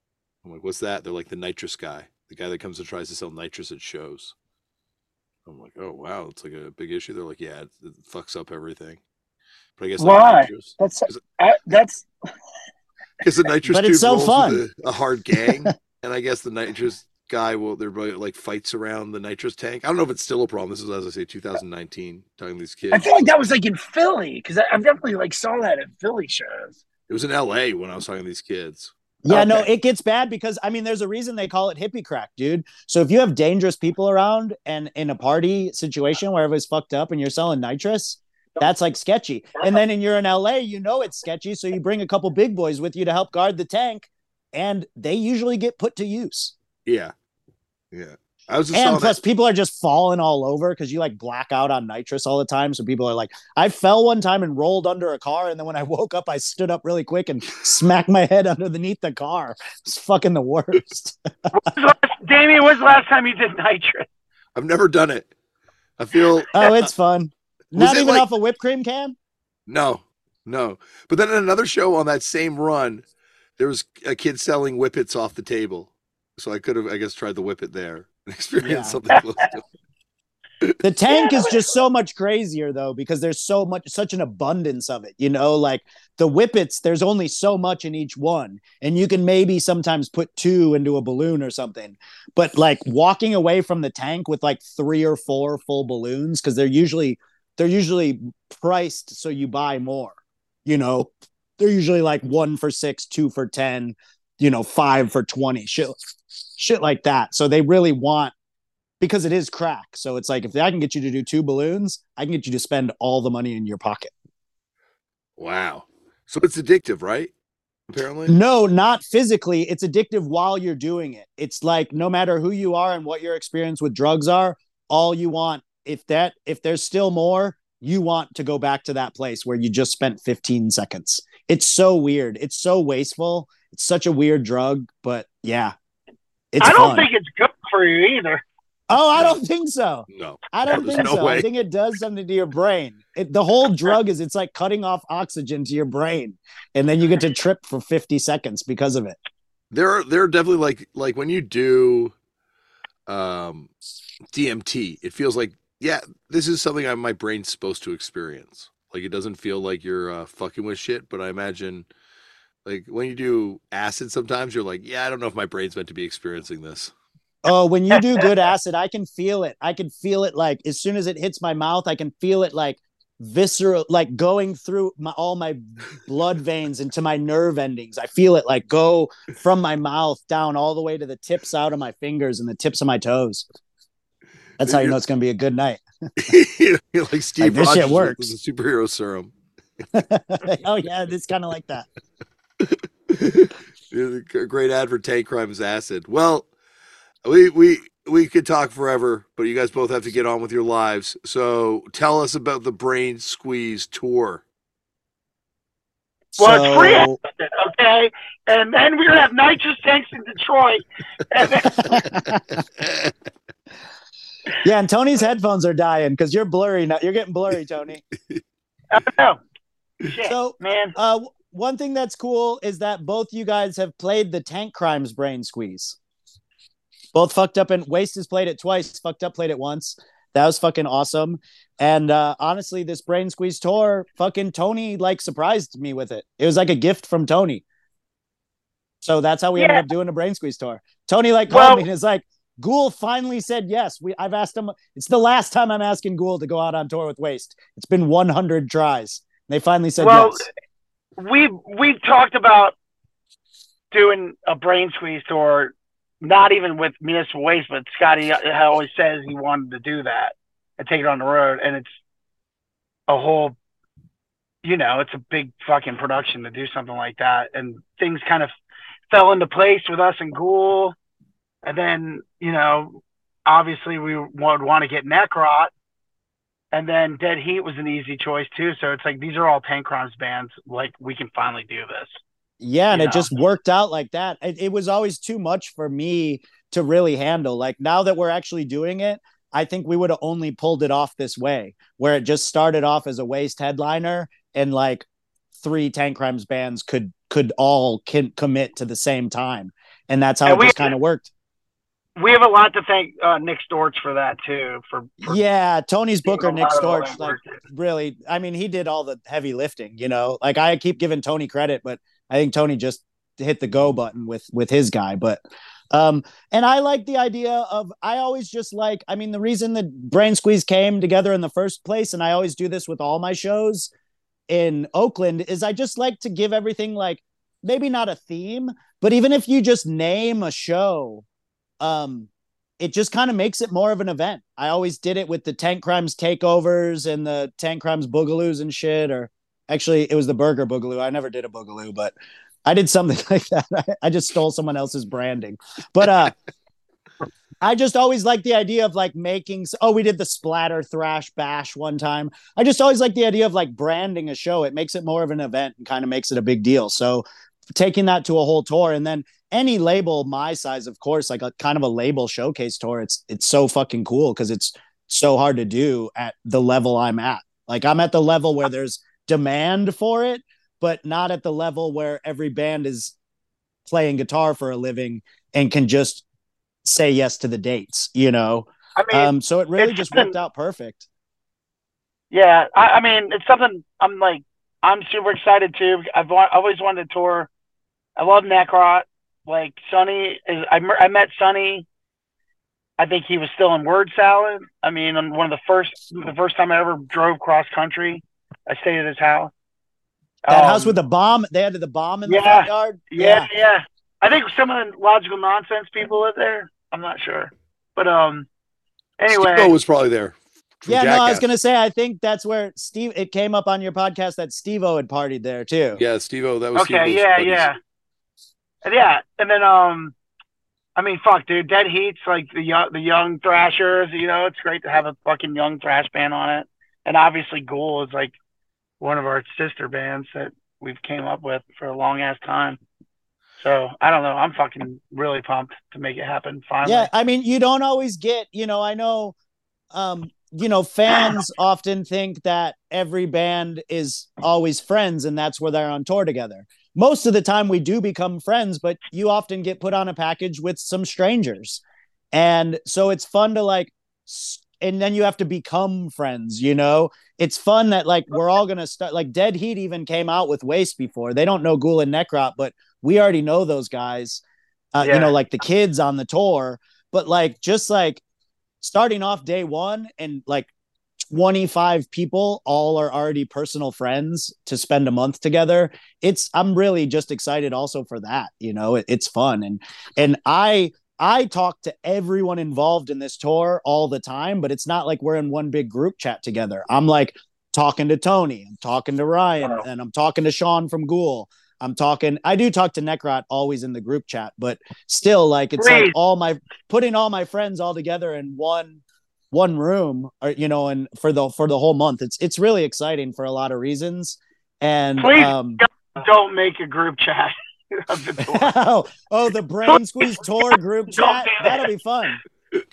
I'm like, what's that? They're like the nitrous guy, the guy that comes and tries to sell nitrous at shows. I'm like, oh wow, it's like a big issue. They're like, yeah, it, it fucks up everything. But I guess Why? nitrous, That's I, uh, that's because the nitrous But it's so fun. a, a hard gang, and I guess the nitrous guy will there like fights around the nitrous tank. I don't know if it's still a problem. This is as I say, 2019. Talking to these kids, I feel like that was like in Philly because I've definitely like saw that at Philly shows. it was in L.A. when I was talking to these kids. Yeah, no, it gets bad because I mean, there's a reason they call it hippie crack, dude. So if you have dangerous people around and in a party situation where everybody's fucked up and you're selling nitrous, that's like sketchy. And then and you're in LA, you know it's sketchy, so you bring a couple big boys with you to help guard the tank, and they usually get put to use. Yeah, yeah. I was just And plus, that- people are just falling all over because you like black out on nitrous all the time. So people are like, I fell one time and rolled under a car, and then when I woke up, I stood up really quick and smacked my head underneath the car. It's fucking the worst. Damian, when's the last time you did nitrous? I've never done it. I feel Oh, it's fun. Not it even like- off a whipped cream can. no, no. But then in another show on that same run, there was a kid selling whippets off the table, so I could have, I guess, tried the whippet there and experienced Yeah. something close to. it. The tank is just so much crazier though because there's so much, such an abundance of it. You know, like the whippets, there's only so much in each one, and you can maybe sometimes put two into a balloon or something. But like walking away from the tank with like three or four full balloons because they're usually they're usually priced so you buy more. You know, they're usually like one for six, two for ten, you know, five for twenty, shit, shit like that. So they really want because it is crack. So it's like if I can get you to do two balloons, I can get you to spend all the money in your pocket. Wow. So it's addictive, right? Apparently. No, not physically. It's addictive while you're doing it. It's like no matter who you are and what your experience with drugs are, all you want if that if there's still more, you want to go back to that place where you just spent 15 seconds. It's so weird. It's so wasteful. It's such a weird drug, but yeah. It's I don't fun. think it's good for you either. Oh, I don't think so. No. I don't think no so. way. I think it does something to your brain. It, the whole drug is it's like cutting off oxygen to your brain, and then you get to trip for 50 seconds because of it. There are there are definitely like like when you do um DMT, it feels like yeah, this is something I, my brain's supposed to experience. Like it doesn't feel like you're uh, fucking with shit, but I imagine like when you do acid sometimes you're like, yeah, I don't know if my brain's meant to be experiencing this. Oh, when you do good acid, I can feel it. I can feel it like as soon as it hits my mouth, I can feel it like visceral, like going through my, all my blood veins into my nerve endings. I feel it like go from my mouth down all the way to the tips out of my fingers and the tips of my toes. That's how you know it's going to be a good night. like Steve this shit Rogers with works. the superhero serum. oh yeah, it's kind of like that. You're the Great ad for Tankcrimes acid. Well, we we we could talk forever, but you guys both have to get on with your lives. So tell us about the Brainsqueeze tour. Well, it's free So- okay? And then we're gonna have nitrous tanks in Detroit. Then, yeah, and Tony's headphones are dying because you're blurry now. You're getting blurry, Tony. I don't know. Shit, So man. Uh, w- one thing that's cool is that both you guys have played the Tankcrimes Brain Squeeze. Both fucked up and Waste has played it twice. Fucked up played it once. That was fucking awesome. And uh, honestly, this Brainsqueeze tour, fucking Tony like surprised me with it. It was like a gift from Tony. So that's how we ended up doing a Brainsqueeze tour. Tony like called Well- me and is like, Ghoul finally said yes. We I've asked him. It's the last time I'm asking Ghoul to go out on tour with Waste. It's been 100 tries. They finally said Well, yes. We we talked about doing a Brainsqueeze tour, not even with municipal waste, but Scotty always says he wanted to do that and take it on the road, and it's a whole, you know, it's a big fucking production to do something like that, and things kind of fell into place with us and Ghoul, and then you know, obviously we would want to get Necrot, and then Dead Heat was an easy choice too. So it's like these are all Tankcrimes bands. Like we can finally do this. Yeah, and You it just worked out like that. It, it was always too much for me to really handle. Like now that we're actually doing it, I think we would have only pulled it off this way, where it just started off as a waste headliner and like three Tankcrimes bands could could all can commit to the same time, and that's how And it we- just kind of worked. We have a lot to thank uh, Nick Storch for that too. For, for Yeah, Tony's Booker, Nick lot of all Storch, like really. I mean, he did all the heavy lifting. You know, like I keep giving Tony credit, but I think Tony just hit the go button with with his guy. But um, and I like the idea of I always just like. I mean, the reason that Brainsqueeze came together in the first place, and I always do this with all my shows in Oakland, is I just like to give everything like maybe not a theme, but even if you just name a show, um, it just kind of makes it more of an event. I always did it with the Tankcrimes takeovers and the Tankcrimes boogaloos and shit. Or actually, it was the Burger Boogaloo. I never did a boogaloo, but I did something like that. I, I just stole someone else's branding. But uh, I just always like the idea of like making. Oh, we did the Splatter Thrash Bash one time. I just always like the idea of like branding a show. It makes it more of an event and kind of makes it a big deal. So taking that to a whole tour. And then any label my size of course like a kind of a label showcase tour it's it's so fucking cool because it's so hard to do at the level i'm at. Like i'm at the level where there's demand for it but not at the level where every band is playing guitar for a living and can just say yes to the dates you know? I mean, um so it really just worked out perfect. Yeah, I, I mean, it's something I'm like, I'm super excited too. I've wa- always wanted to tour. I love Necrot. Like Sonny is, I, I met Sonny. I think he was still in Word Salad. I mean, on one of the first, the first time I ever drove cross country, I stayed at his house. that Um, house with the bomb they had the bomb in the yeah, front yard yeah, yeah. I think some of the logical nonsense people live there. I'm not sure, but um, anyway, Steve-O was probably there. From Yeah, no, I was gonna say I think that's where Steve. It came up on your podcast that Steve O had partied there too. Yeah, Steve O. That was okay, Steve-O's yeah, buddies. yeah, and yeah, and then um, I mean, fuck, dude, Dead Heat's like the young, the young Thrashers. You know, it's great to have a fucking young thrash band on it, and obviously Ghoul is like one of our sister bands that we've came up with for a long ass time. So I don't know. I'm fucking really pumped to make it happen finally. Yeah, I mean, you don't always get. You know, I know. Um, you know, fans often think that every band is always friends, and that's where they're on tour together. Most of the time, we do become friends, but you often get put on a package with some strangers, and so it's fun to like. And then you have to become friends, you know? It's fun that like we're all gonna start like Dead Heat even came out with Waste before. They don't know Ghoul and Necrot, but we already know those guys. Uh, Yeah. you know, like the kids on the tour, but like just like starting off day one and like 25 people all are already personal friends to spend a month together it's i'm really just excited also for that you know it, it's fun. And and i i talk to everyone involved in this tour all the time but it's not like we're in one big group chat together. I'm like talking to tony i'm talking to ryan and i'm talking to sean from ghoul i'm talking i do talk to necrot always in the group chat but still like it's like all my putting all my friends all together in one one room or you know and for the for the whole month it's it's really exciting for a lot of reasons and Please. um Don't make a group chat of the oh, oh the Brainsqueeze tour group chat that. that'll be fun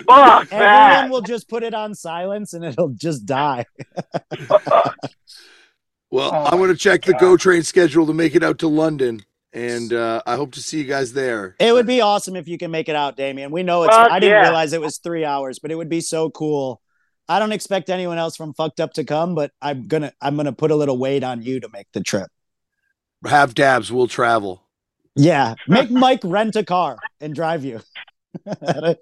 Fuck everyone that. will just put it on silence and it'll just die Well, Oh I'm going to check the Go Train schedule to make it out to London, and uh, I hope to see you guys there. it would be awesome if you can make it out damian we know it's Fuck i didn't yeah. realize it was three hours but it would be so cool i don't expect anyone else from fucked up to come but i'm gonna i'm gonna put a little weight on you to make the trip Have dabs. We'll travel. Yeah, make Mike rent a car and drive you.